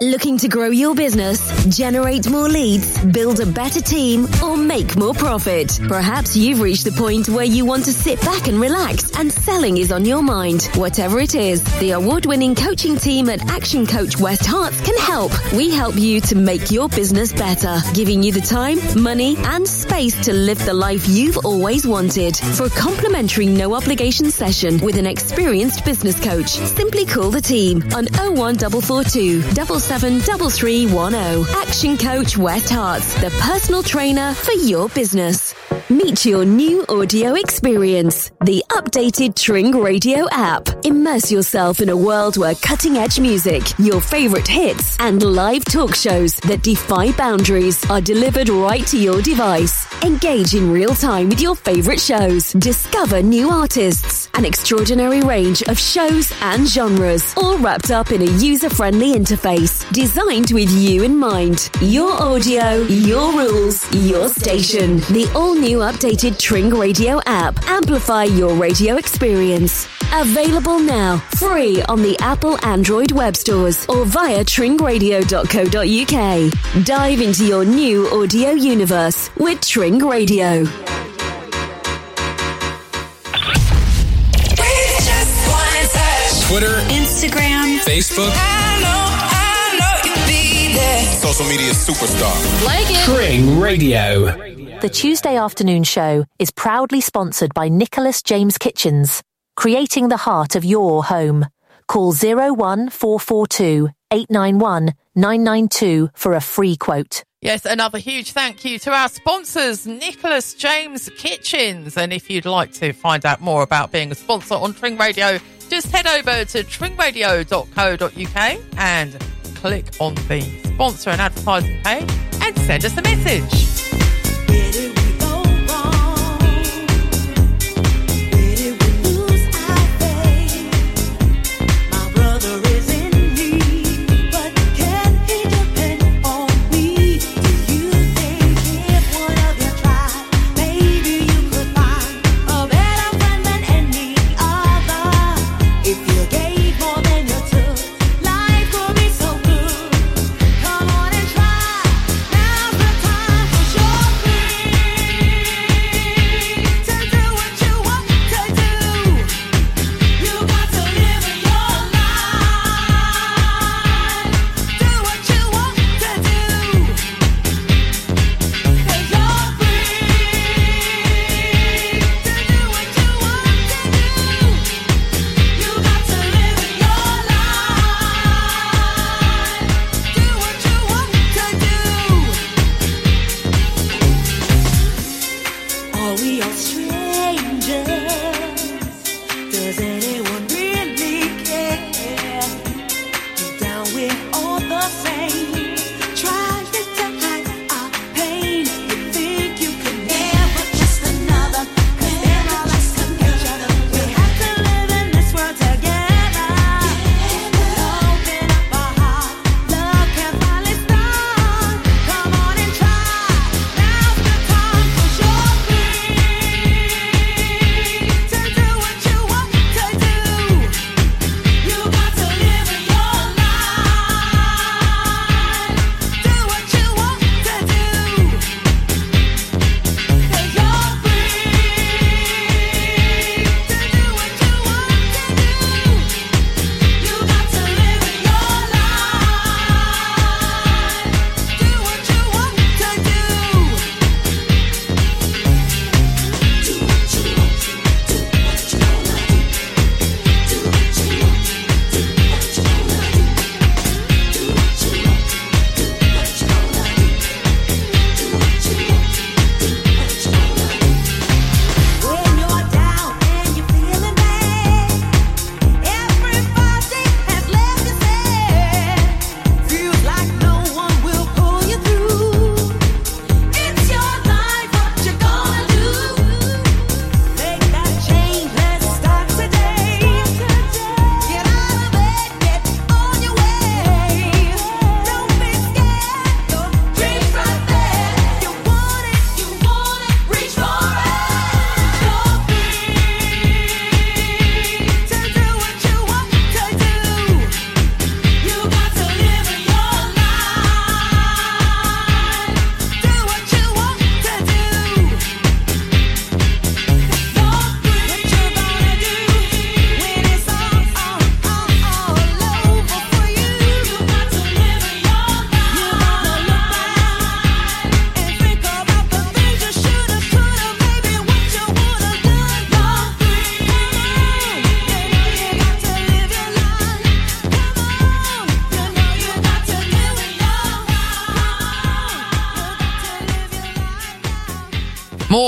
Looking to grow your business, generate more leads, build a better team, or make more profit? Perhaps you've reached the point where you want to sit back and relax and selling is on your mind. Whatever it is, the award winning coaching team at Action Coach West Herts can help. We help you to make your business better, giving you the time, money, and space to live the life you've always wanted. For a complimentary no obligation session with an experienced business coach, simply call the team on 01442 773310. Action Coach West Herts, the personal trainer for your business. Meet your new audio experience, the updated Tring Radio app. Immerse yourself in a world where cutting edge music, your favorite hits, and live talk shows that defy boundaries are delivered right to your device. Engage in real time with your favorite shows. Discover new artists, an extraordinary range of shows and genres, all wrapped up in a user friendly interface designed with you in mind. Your audio, your rules, your station. The all new updated Tring Radio app. Amplify your radio experience. Available now, free on the Apple Android web stores or via tringradio.co.uk. Dive into your new audio universe with Tring Radio. Twitter, Instagram, Facebook, social media superstar. Like it. Tring Radio. The Tuesday afternoon show is proudly sponsored by Nicholas James Kitchens, creating the heart of your home. Call 01442 891 992 for a free quote. Yes, another huge thank you to our sponsors, Nicholas James Kitchens. And if you'd like to find out more about being a sponsor on Tring Radio, just head over to tringradio.co.uk and click on the sponsor and advertising page and send us a message.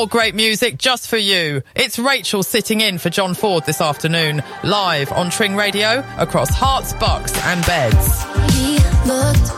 great music just for you. It's Rachel sitting in for John Ford this afternoon, live on Tring Radio across Herts, bucks, and beds.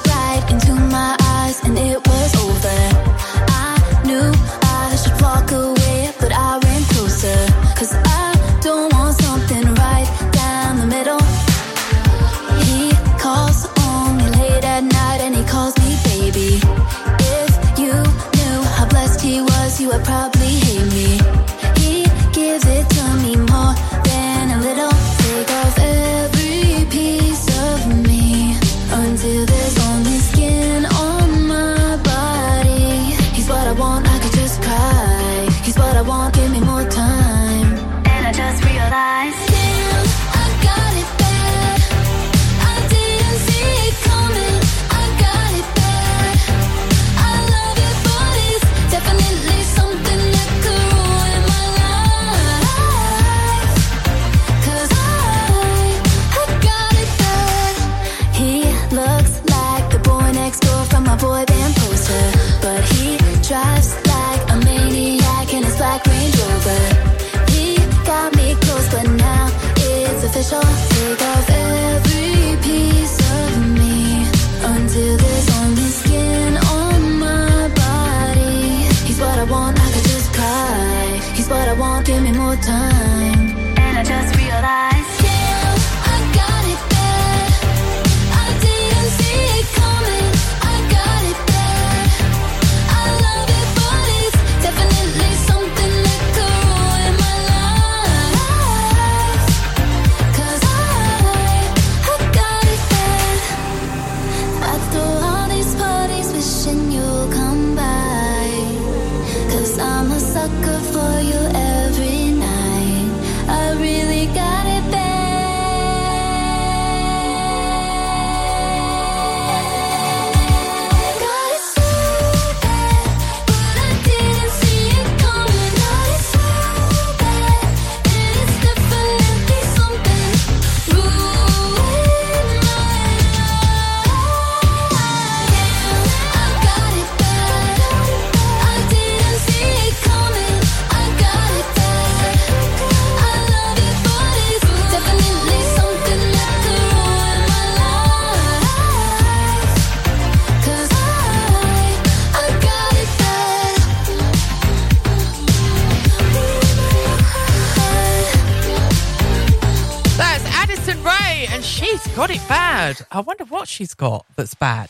I wonder what she's got that's bad.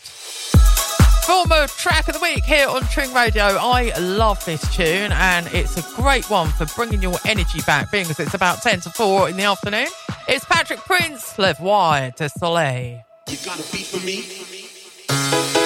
Former track of the week here on Tring Radio. I love this tune and it's a great one for bringing your energy back, being as it's about 10 to 4 in the afternoon. It's Patrick Prince, Le Voix de Soleil. You gotta be for me.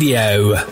Radio.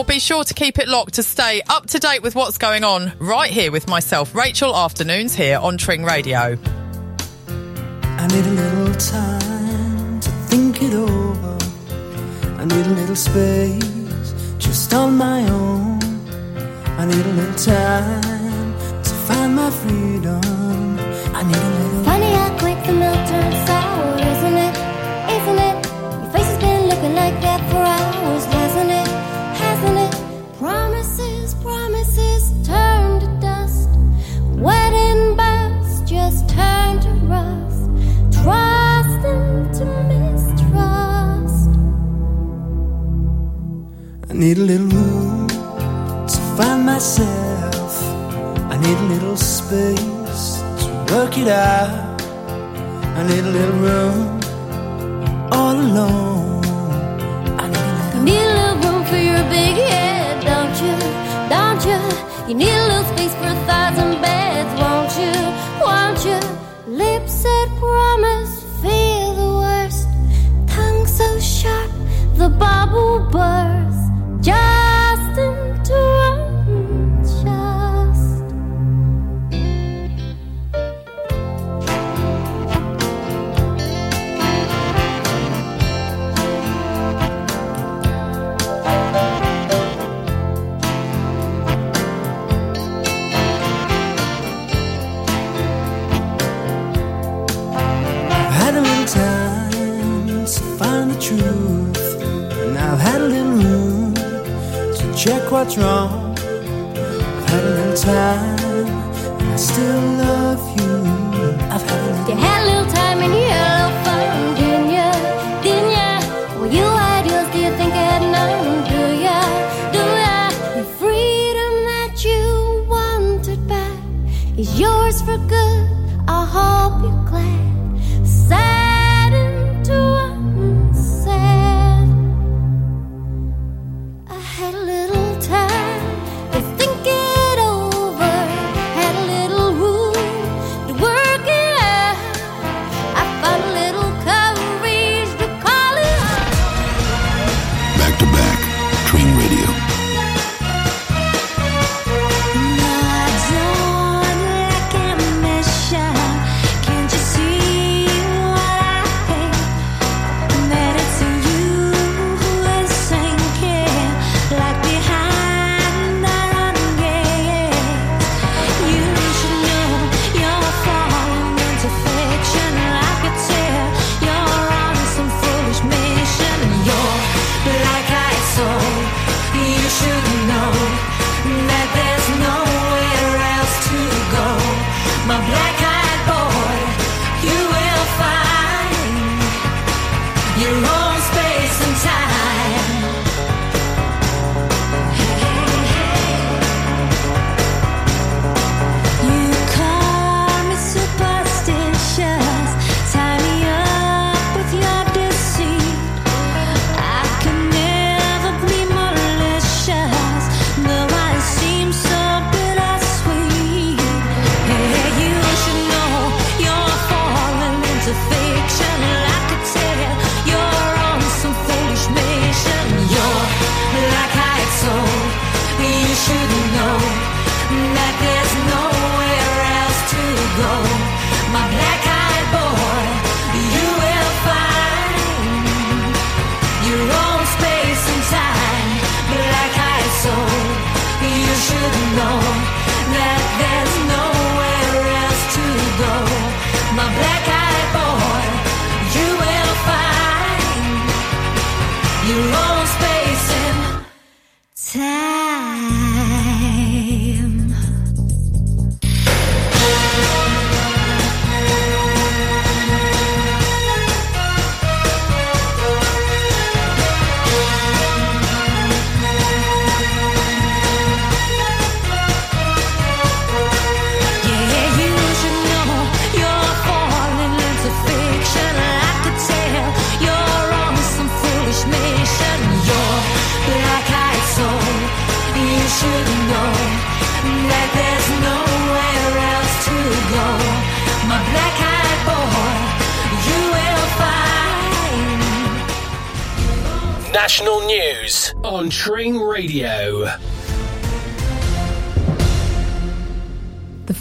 or be sure to keep it locked to stay up to date with what's going on right here with myself, Rachel Afternoons, here on Tring Radio. I need a little time to think it over. I need a little space just on my own. I need a little time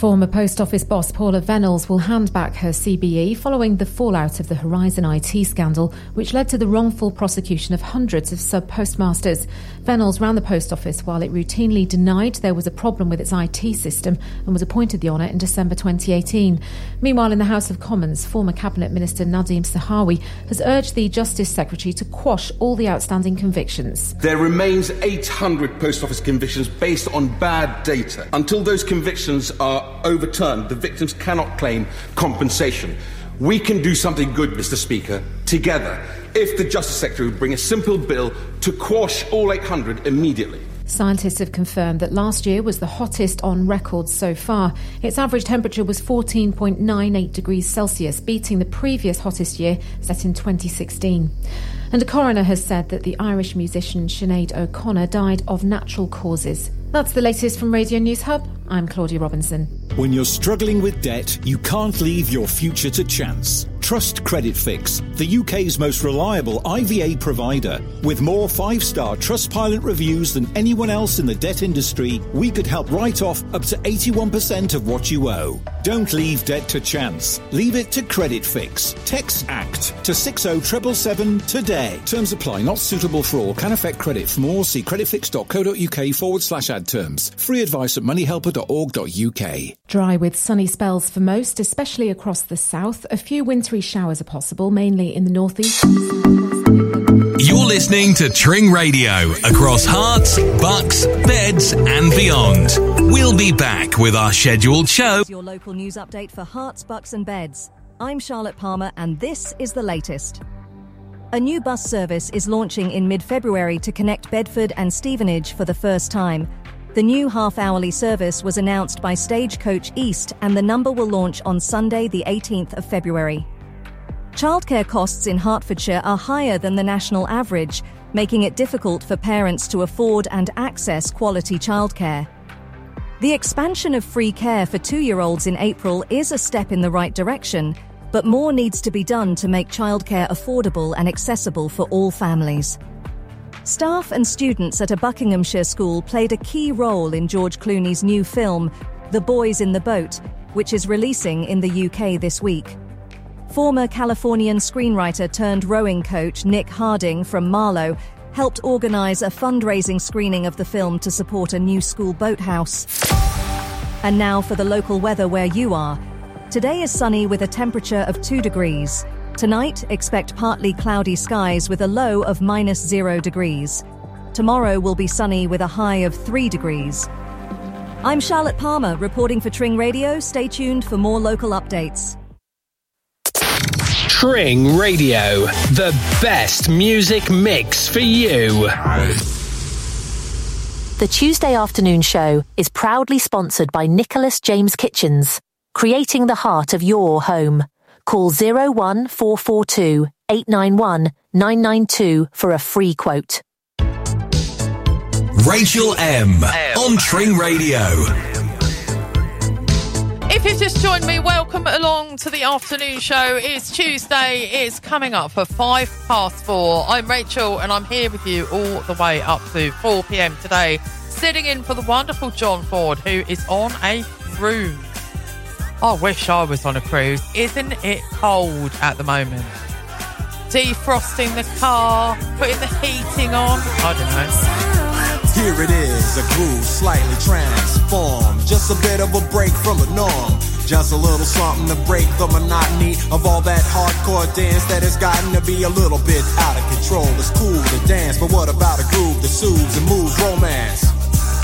former post office boss Paula Vennells will hand back her CBE following the fallout of the Horizon IT scandal, which led to the wrongful prosecution of hundreds of sub postmasters. Vennells ran the post office while it routinely denied there was a problem with its IT system and was appointed the honour in December 2018. Meanwhile, in the House of Commons, former Cabinet Minister Nadhim Zahawi has urged the Justice Secretary to quash all the outstanding convictions. There remains 800 post office convictions based on bad data. Until those convictions are overturned, the victims cannot claim compensation. We can do something good, Mr. Speaker, together, if the Justice Secretary would bring a simple bill to quash all 800 immediately. Scientists have confirmed that last year was the hottest on record so far. Its average temperature was 14.98 degrees Celsius, beating the previous hottest year set in 2016. And a coroner has said that the Irish musician Sinead O'Connor died of natural causes. That's the latest from Radio News Hub. I'm Claudia Robinson. When you're struggling with debt, you can't leave your future to chance. Trust Credit Fix, the UK's most reliable IVA provider. With more five star Trustpilot reviews than anyone else in the debt industry, we could help write off up to 81% of what you owe. Don't leave debt to chance. Leave it to Credit Fix. Text ACT to 60777 today. Terms apply, not suitable for all, can affect credit. For more, see creditfix.co.uk forward slash ad terms. Free advice at moneyhelper.org.uk. Dry with sunny spells for most, especially across the south. A few wintry showers are possible, mainly in the northeast. You're listening to Tring Radio across Herts, Bucks, Beds, and beyond. We'll be back with our scheduled show. Your local news update for Herts, Bucks, and Beds. I'm Charlotte Palmer, and this is the latest. A new bus service is launching in mid February to connect Bedford and Stevenage for the first time. The new half hourly service was announced by Stagecoach East, and the number will launch on Sunday, the 18th of February. Childcare costs in Hertfordshire are higher than the national average, making it difficult for parents to afford and access quality childcare. The expansion of free care for two year olds in April is a step in the right direction, but more needs to be done to make childcare affordable and accessible for all families. Staff and students at a Buckinghamshire school played a key role in George Clooney's new film, The Boys in the Boat, which is releasing in the UK this week. Former Californian screenwriter turned rowing coach Nick Harding from Marlow helped organise a fundraising screening of the film to support a new school boathouse. And now for the local weather where you are. Today is sunny with a temperature of 2 degrees. Tonight, expect partly cloudy skies with a low of minus 0 degrees. Tomorrow will be sunny with a high of 3 degrees. I'm Charlotte Palmer reporting for Tring Radio. Stay tuned for more local updates. Tring Radio, the best music mix for you. The Tuesday afternoon show is proudly sponsored by Nicholas James Kitchens, creating the heart of your home. Call 01442 891 992 for a free quote. Rachel M. on Tring Radio. If you've just joined me, welcome along to the afternoon show. It's Tuesday, it's coming up for five past four. I'm Rachel and I'm here with you all the way up to 4 pm today, sitting in for the wonderful John Ford, who is on a cruise. I wish I was on a cruise. Isn't it cold at the moment? Defrosting the car, putting the heating on. I don't know. Here it is, a groove slightly transformed. Just a bit of a break from the norm. Just a little something to break the monotony of all that hardcore dance that has gotten to be a little bit out of control. It's cool to dance, but what about a groove that soothes and moves romance?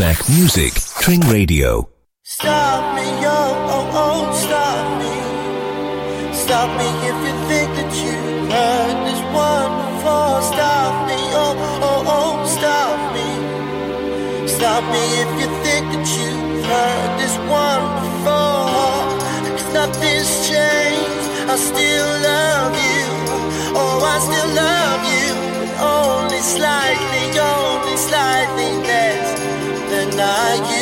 Back music. Tring Radio. Stop me, oh, oh, oh, stop me. Stop me if you think that you heard this one before. Stop me, oh, oh, oh, stop me. Stop me if you think that you heard this one before. Cause nothing's changed. I still love you. Oh, I still love you. Than I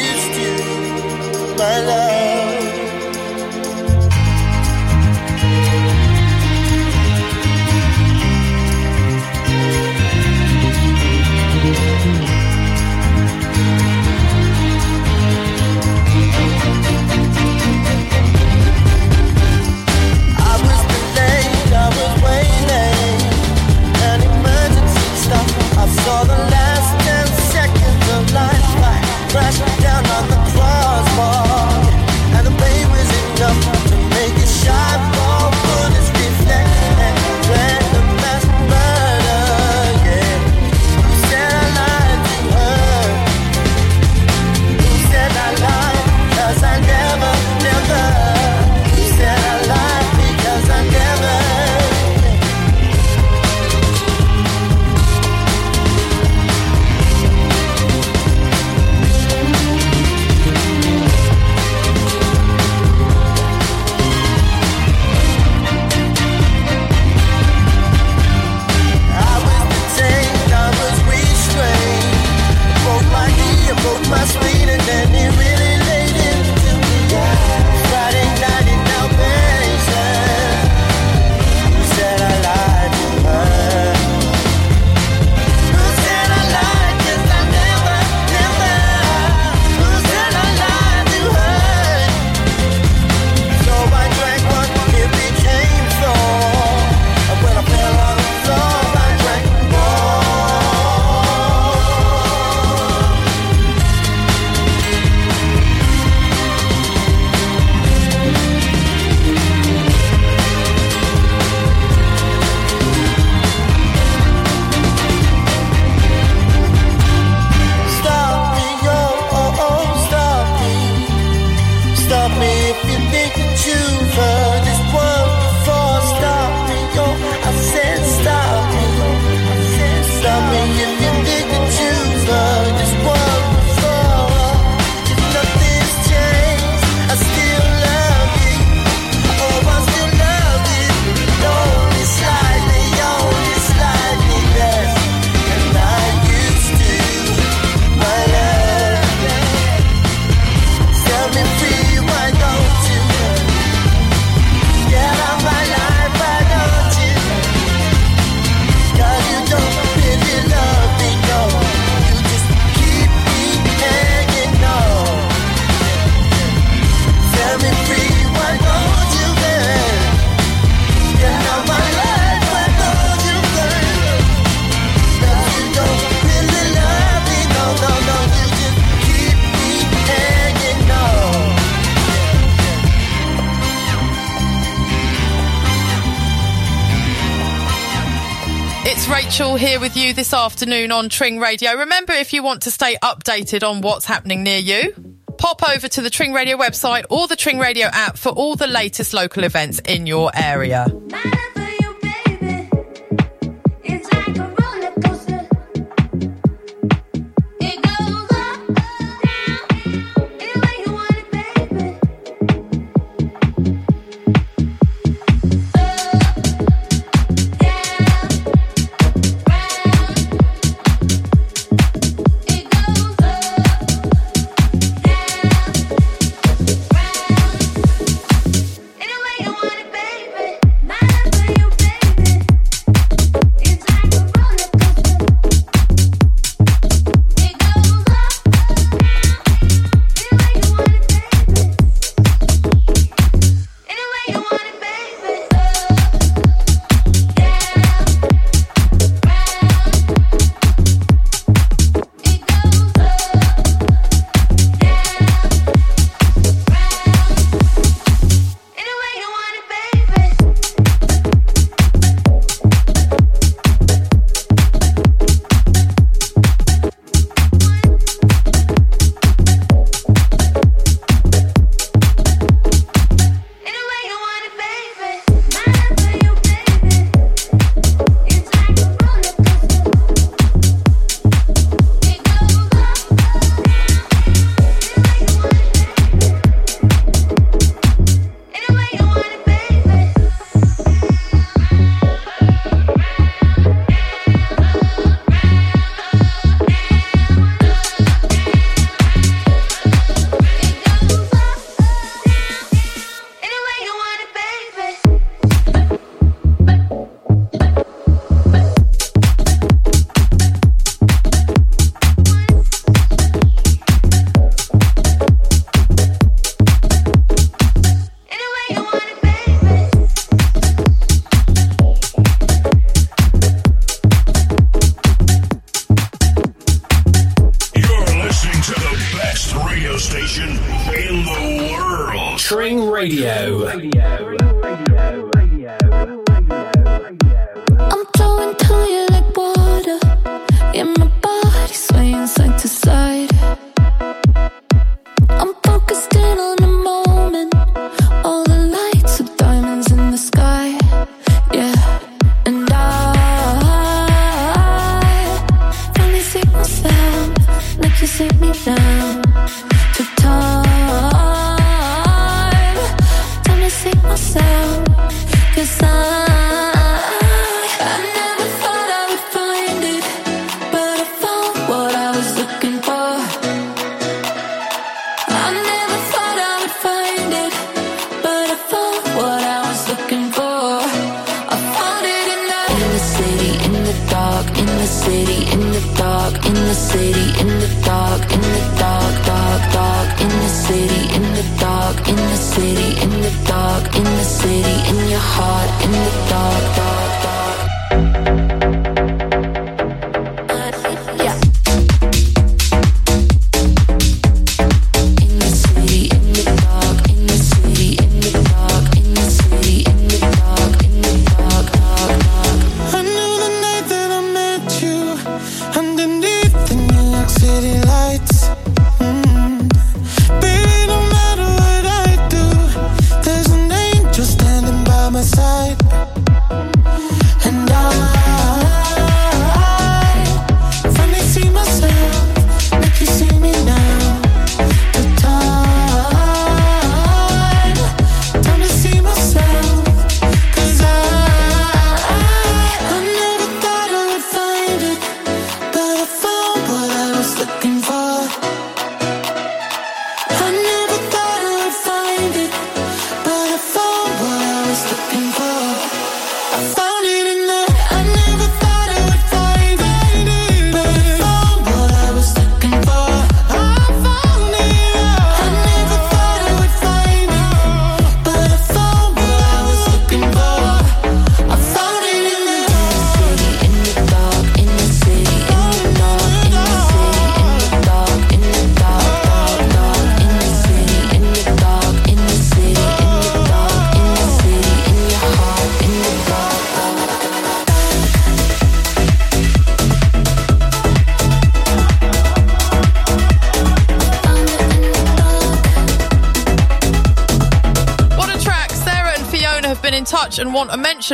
this afternoon on Tring Radio. Remember, if you want to stay updated on what's happening near you, pop over to the Tring Radio website or the Tring Radio app for all the latest local events in your area. Bye.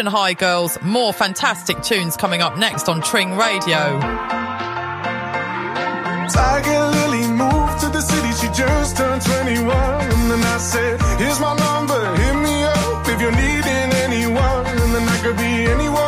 High Girls. More fantastic tunes coming up next on Tring Radio. Tiger Lily moved to the city, she just turned 21. And then I said, Here's my number, hit me up if you're needing anyone. And then I could be anyone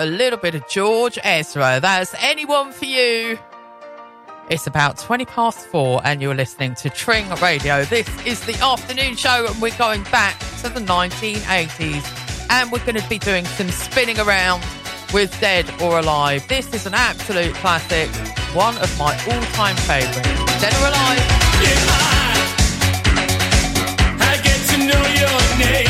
a little bit of George Ezra. That's anyone for you. It's about 20 past four, and you're listening to Tring Radio. This is the afternoon show, and we're going back to the 1980s. And we're going to be doing some spinning around with Dead or Alive. This is an absolute classic, one of my all time favourites. Dead or Alive. I, I get to know your name.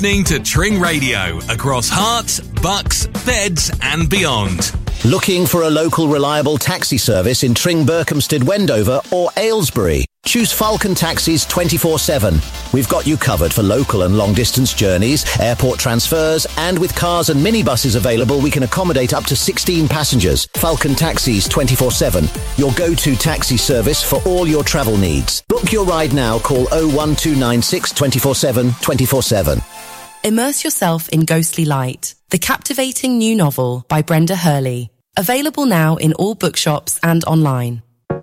Listening to Tring Radio across Herts, Bucks, Beds, and beyond. Looking for a local reliable taxi service in Tring, Berkhamsted, Wendover, or Aylesbury? Choose Falcon Taxis 24 7. We've got you covered for local and long distance journeys, airport transfers, and with cars and minibuses available, we can accommodate up to 16 passengers. Falcon Taxis 24 7. Your go to taxi service for all your travel needs. Book your ride now. Call 01296 24 7 24 7. Immerse yourself in Ghostly Light, the captivating new novel by Brenda Hurley. Available now in all bookshops and online.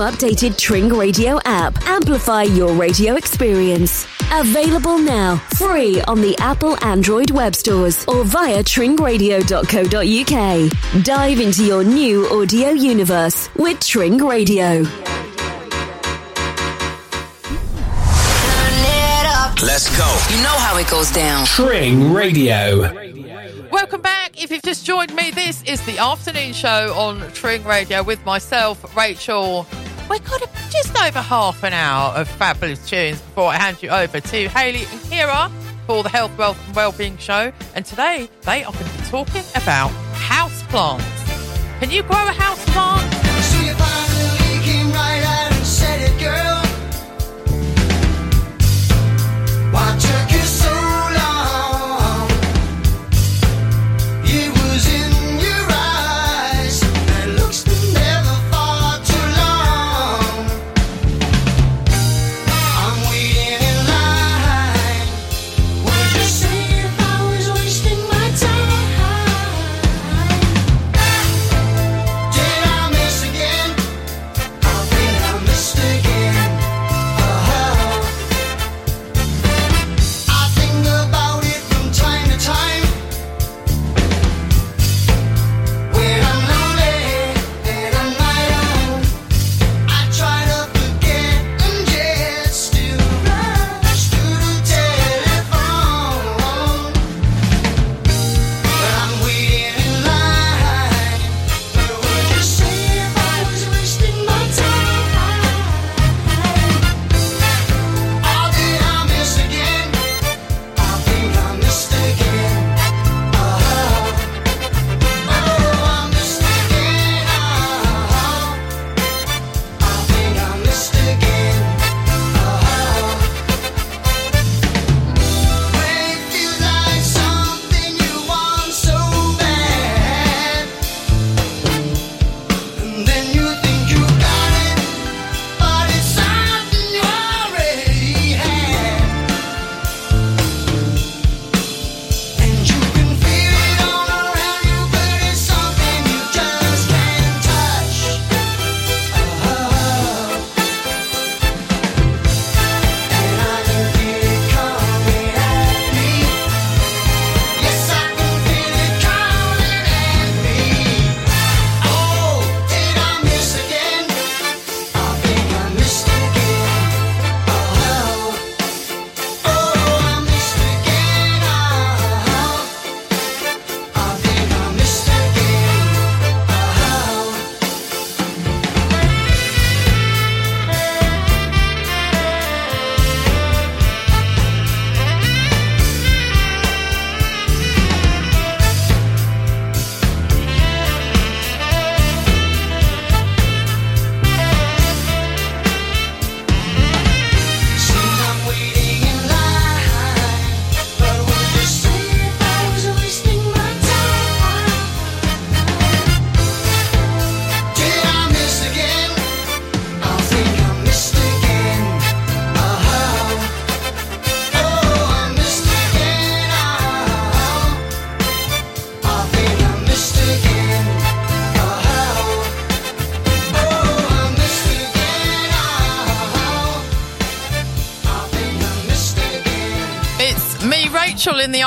updated Tring Radio app. Amplify your radio experience. Available now, free on the Apple Android web stores or via tringradio.co.uk. Dive into your new audio universe with Tring Radio. Let's go. You know how it goes down. Tring Radio. Welcome back. If you've just joined me, this is the afternoon show on Tring Radio with myself, Rachel. We've got just over half an hour of fabulous tunes before I hand you over to Haley and Kira for the Health, Wealth and Wellbeing show. And today they are going to be talking about house plants. Can you grow a house plant?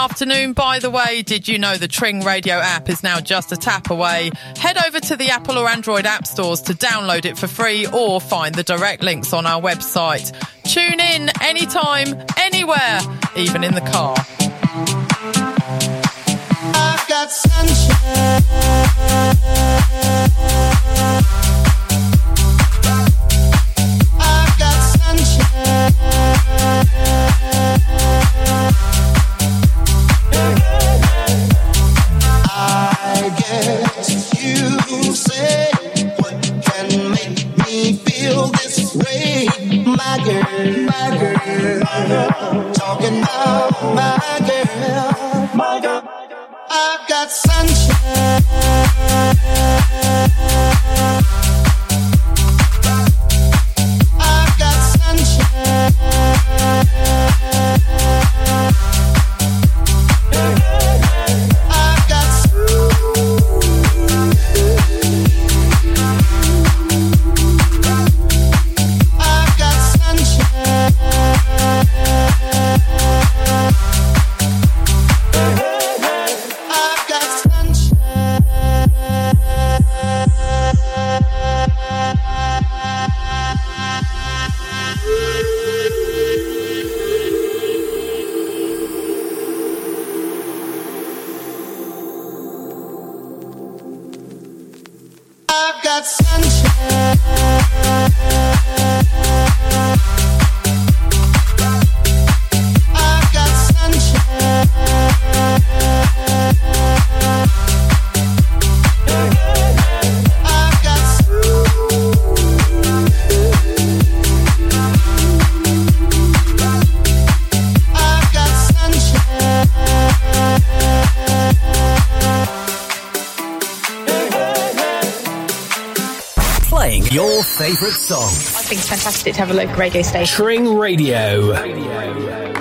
afternoon. By the way, did you know the Tring Radio app is now just a tap away? Head over to the Apple or Android app stores to download it for free or find the direct links on our website. Tune in anytime, anywhere, even in the car. I've got sunshine. to have a local radio station. Tring Radio. radio.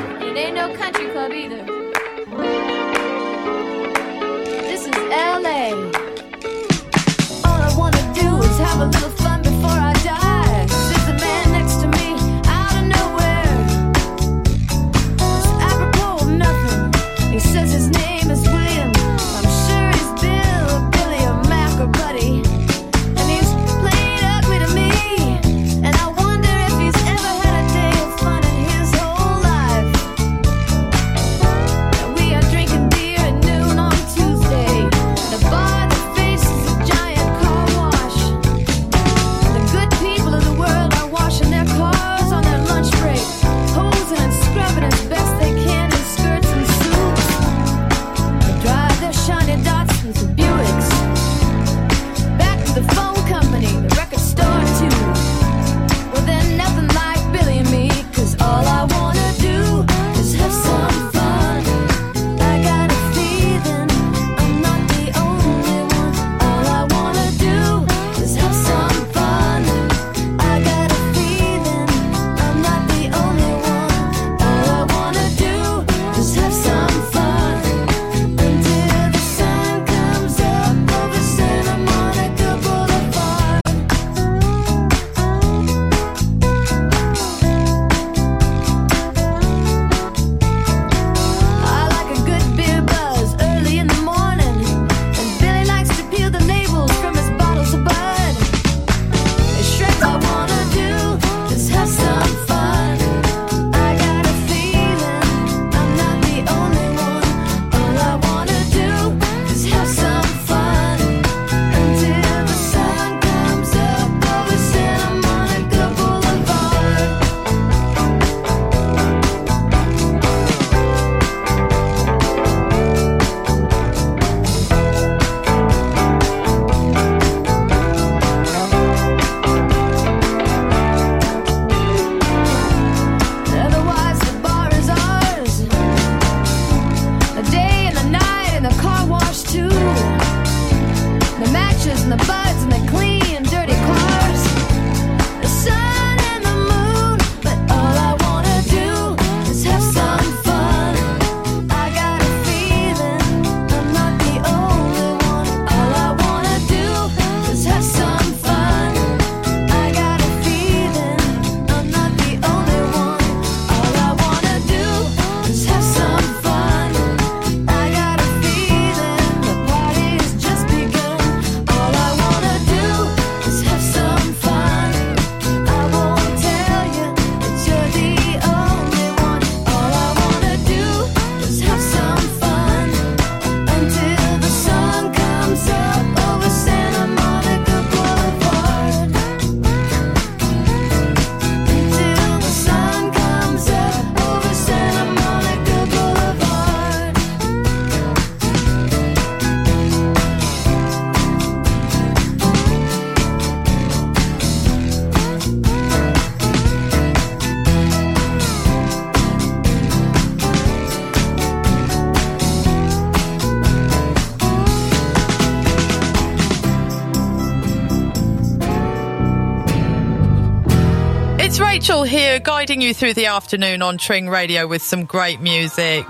here guiding you through the afternoon on Tring Radio with some great music.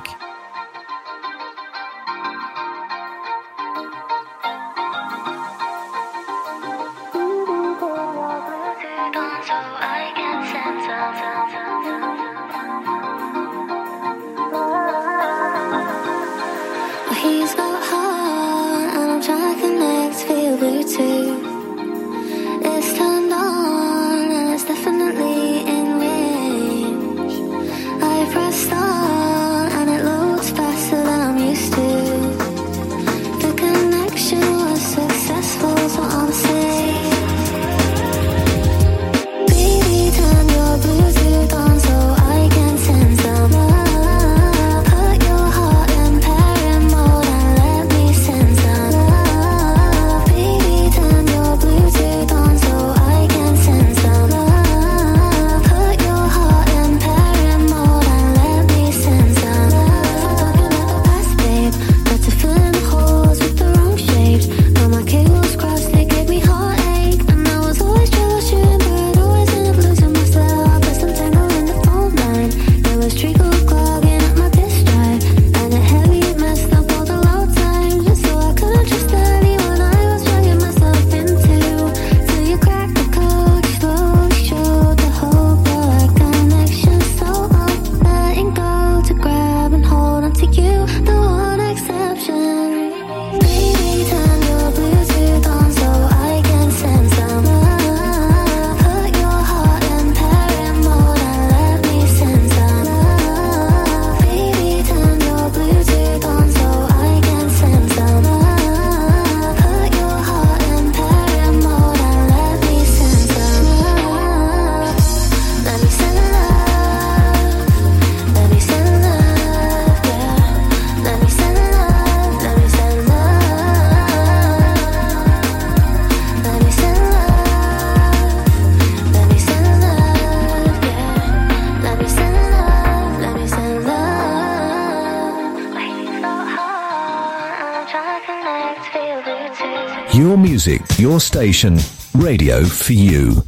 music, your station, radio for you.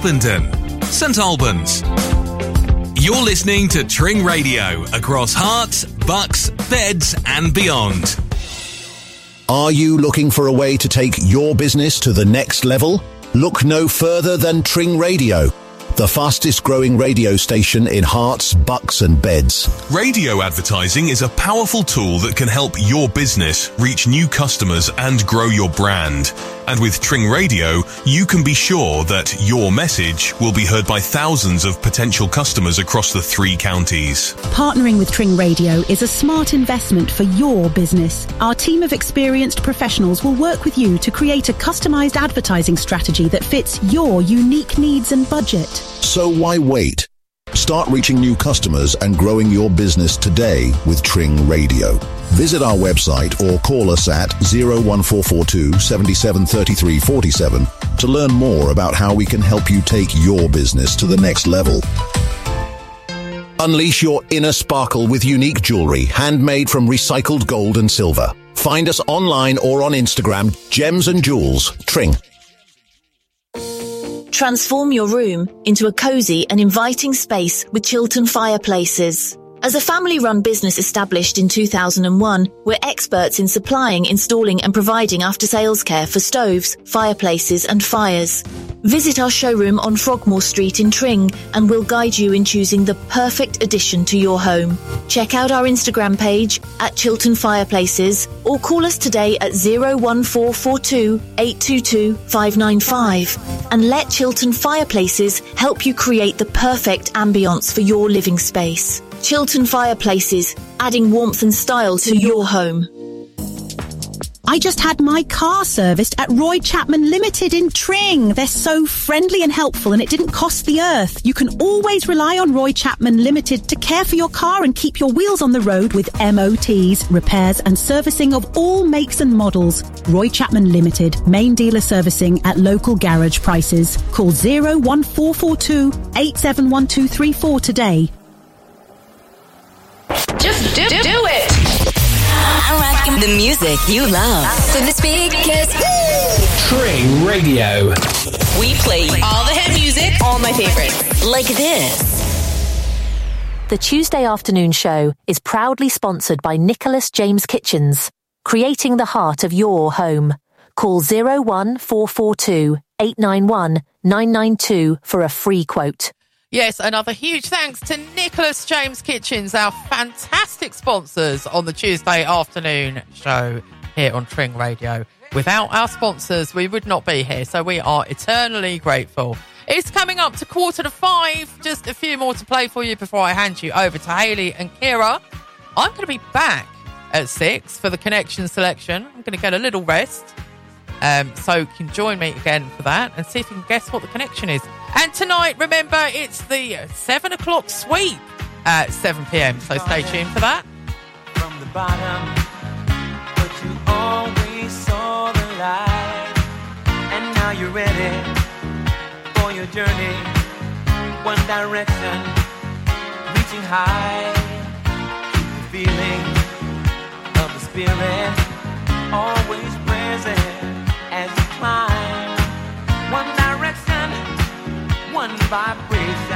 Harpenden, St Albans. You're listening to Tring Radio across Herts, bucks, beds, and beyond. Are you looking for a way to take your business to the next level? Look no further than Tring Radio, the fastest growing radio station in Herts, bucks, and beds. Radio advertising is a powerful tool that can help your business reach new customers and grow your brand. And with Tring Radio, you can be sure that your message will be heard by thousands of potential customers across the three counties. Partnering with Tring Radio is a smart investment for your business. Our team of experienced professionals will work with you to create a customized advertising strategy that fits your unique needs and budget. So why wait? Start reaching new customers and growing your business today with Tring Radio. Visit our website or call us at 01442 773347 to learn more about how we can help you take your business to the next level. Unleash your inner sparkle with unique jewelry handmade from recycled gold and silver. Find us online or on Instagram, Gems and Jewels, Tring. Transform your room into a cozy and inviting space with Chiltern Fireplaces. As a family-run business established in 2001, we're experts in supplying, installing and providing after-sales care for stoves, fireplaces and fires. Visit our showroom on Frogmore Street in Tring and we'll guide you in choosing the perfect addition to your home. Check out our Instagram page at Chiltern Fireplaces or call us today at 01442 822 595 and let Chiltern Fireplaces help you create the perfect ambience for your living space. Chiltern Fireplaces, adding warmth and style to your home. I just had my car serviced at Roy Chapman Limited in Tring. They're so friendly and helpful and it didn't cost the earth. You can always rely on Roy Chapman Limited to care for your car and keep your wheels on the road with MOTs, repairs and servicing of all makes and models. Roy Chapman Limited, main dealer servicing at local garage prices. Call 01442 871234 today. Just do, do, do it. I'm rocking the music you love. So the speakers. Tring Radio. We play all the hit music, all my favorites. Like this. The Tuesday afternoon show is proudly sponsored by Nicholas James Kitchens, creating the heart of your home. Call 01442 891 992 for a free quote. Yes, another huge thanks to Nicholas James Kitchens, our fantastic sponsors on the Tuesday afternoon show here on Tring Radio. Without our sponsors, we would not be here, so we are eternally grateful. It's coming up to quarter to five. Just a few more to play for you before I hand you over to Haley and Kira. I'm going to be back at six for the connection selection. I'm going to get a little rest. Um, so you can join me again for that and see if you can guess what the connection is. And tonight, remember, it's the seven o'clock sweep at 7 pm. So stay tuned for that. from the bottom, but you always saw the light. And now you're ready for your journey. One direction, reaching high. Keep the feeling of the spirit always present as you climb. One vibration.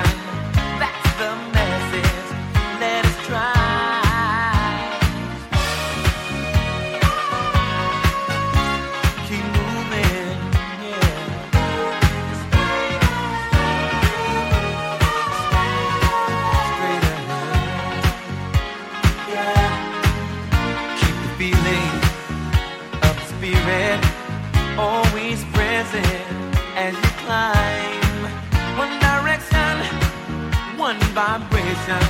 One vibration.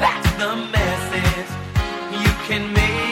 That's the message. You can make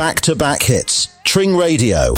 Back to back hits. Tring Radio.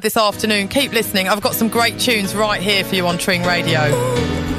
this afternoon. Keep listening. I've got some great tunes right here for you on Tring Radio.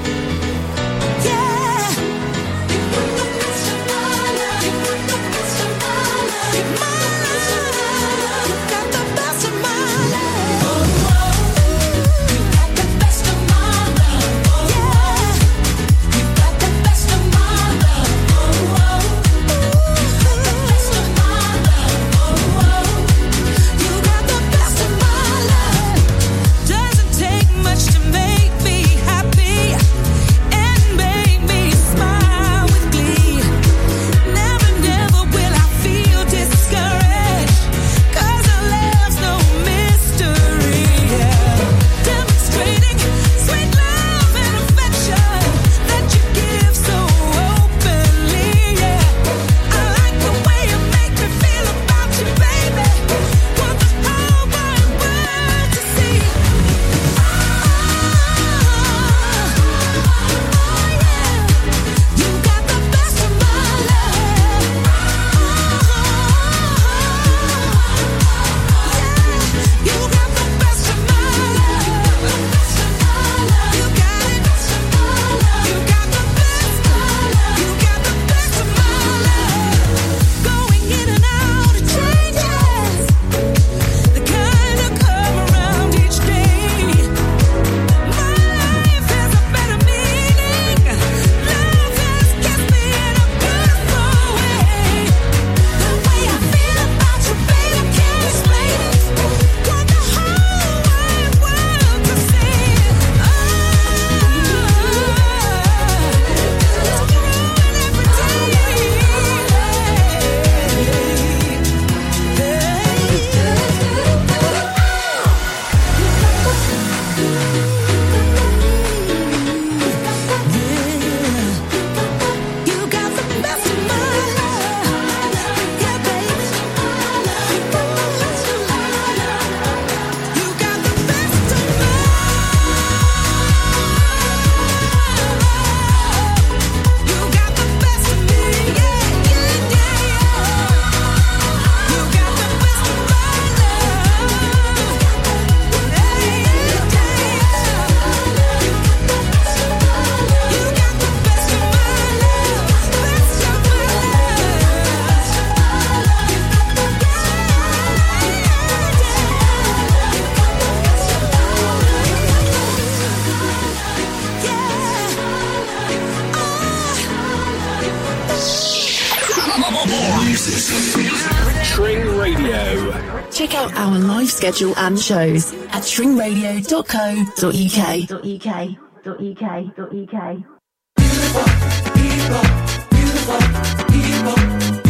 Schedule and shows at tringradio.co.uk.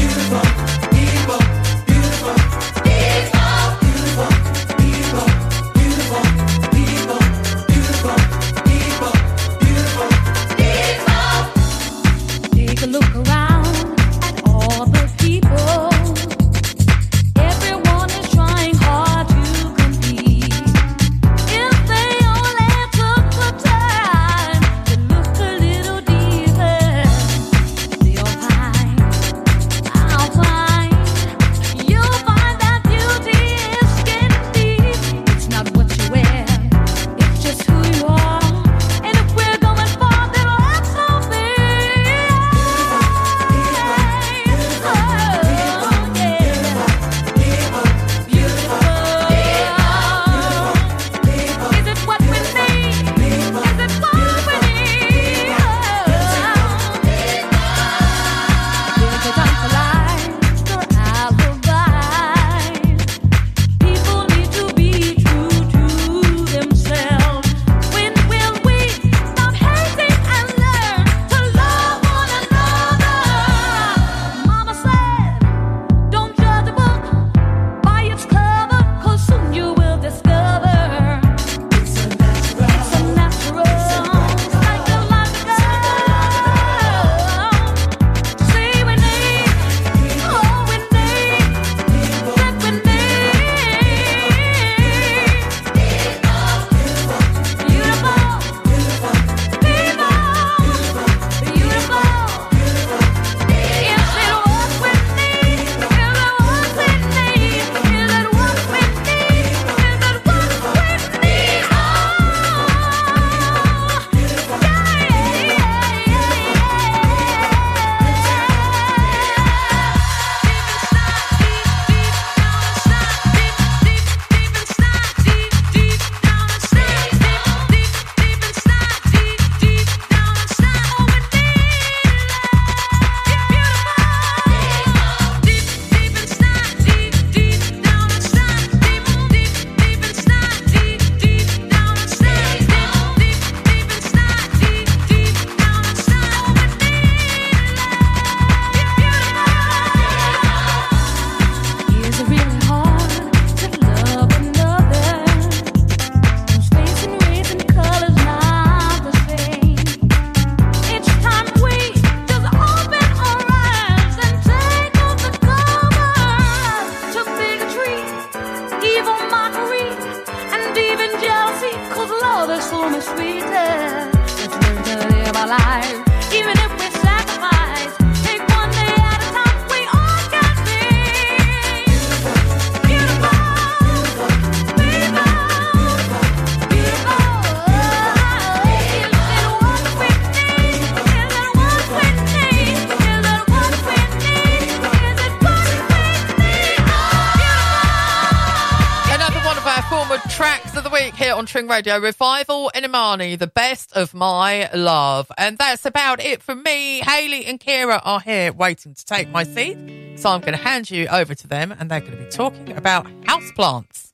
tracks of the week here on Tring Radio Revival in Imani, the best of my love. And that's about it from me. Haley and Kira are here waiting to take my seat. So I'm going to hand you over to them and they're going to be talking about houseplants.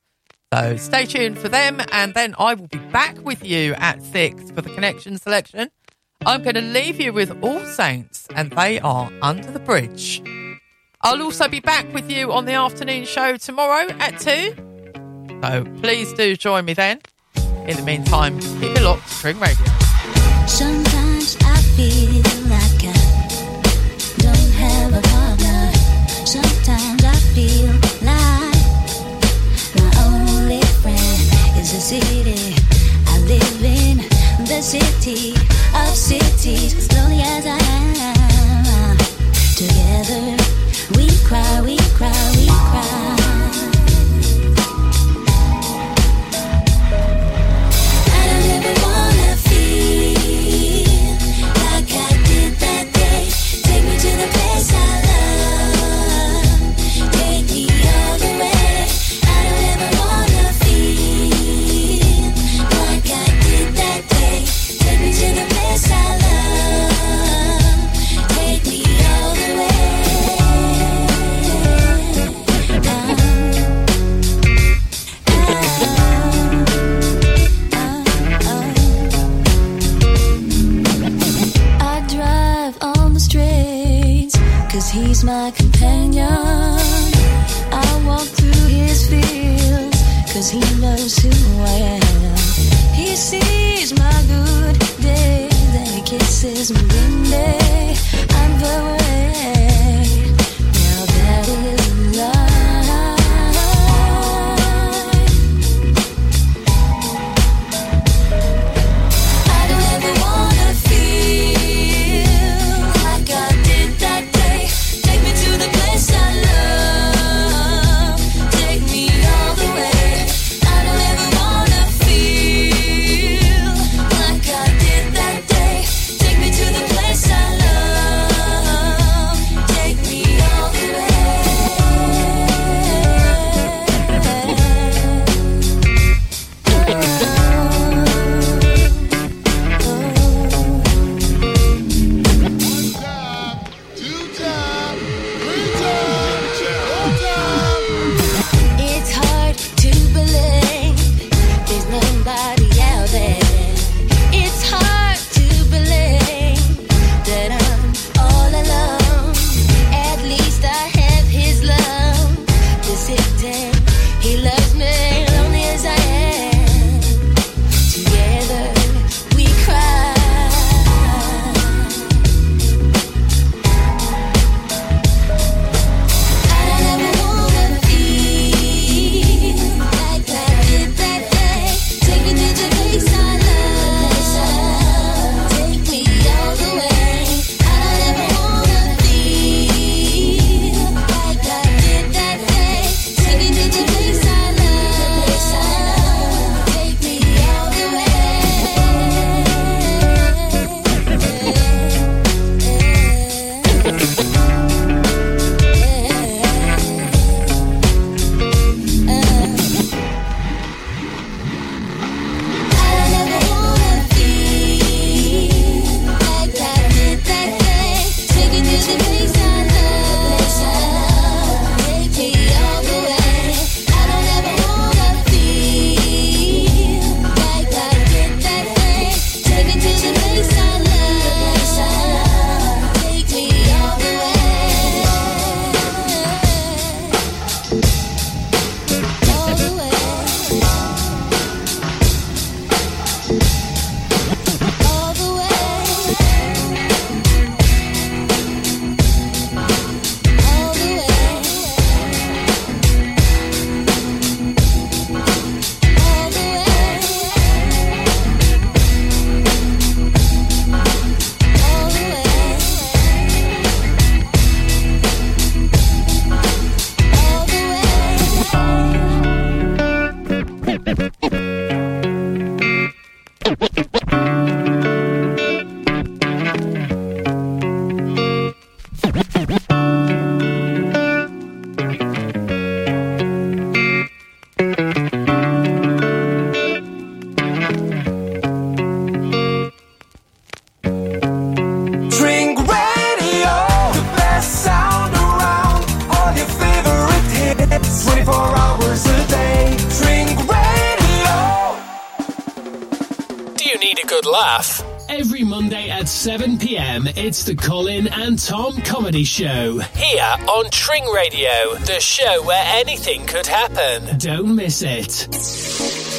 So stay tuned for them and then I will be back with you at six for the connection selection. I'm going to leave you with All Saints and they are under the bridge. I'll also be back with you on the afternoon show tomorrow at 2. So please do join me then. In the meantime, keep it locked to Tring Radio. Sometimes I feel like I don't have a partner. Sometimes I feel like my only friend is the city I live in. The city of cities, as lonely as I am. Together we cry, we cry, we cry. My companion. I walk through his he knows who I am. He sees my good day, then he kisses me day. I'm the It's the Colin and Tom Comedy Show. Here on Tring Radio, the show where anything could happen. Don't miss it.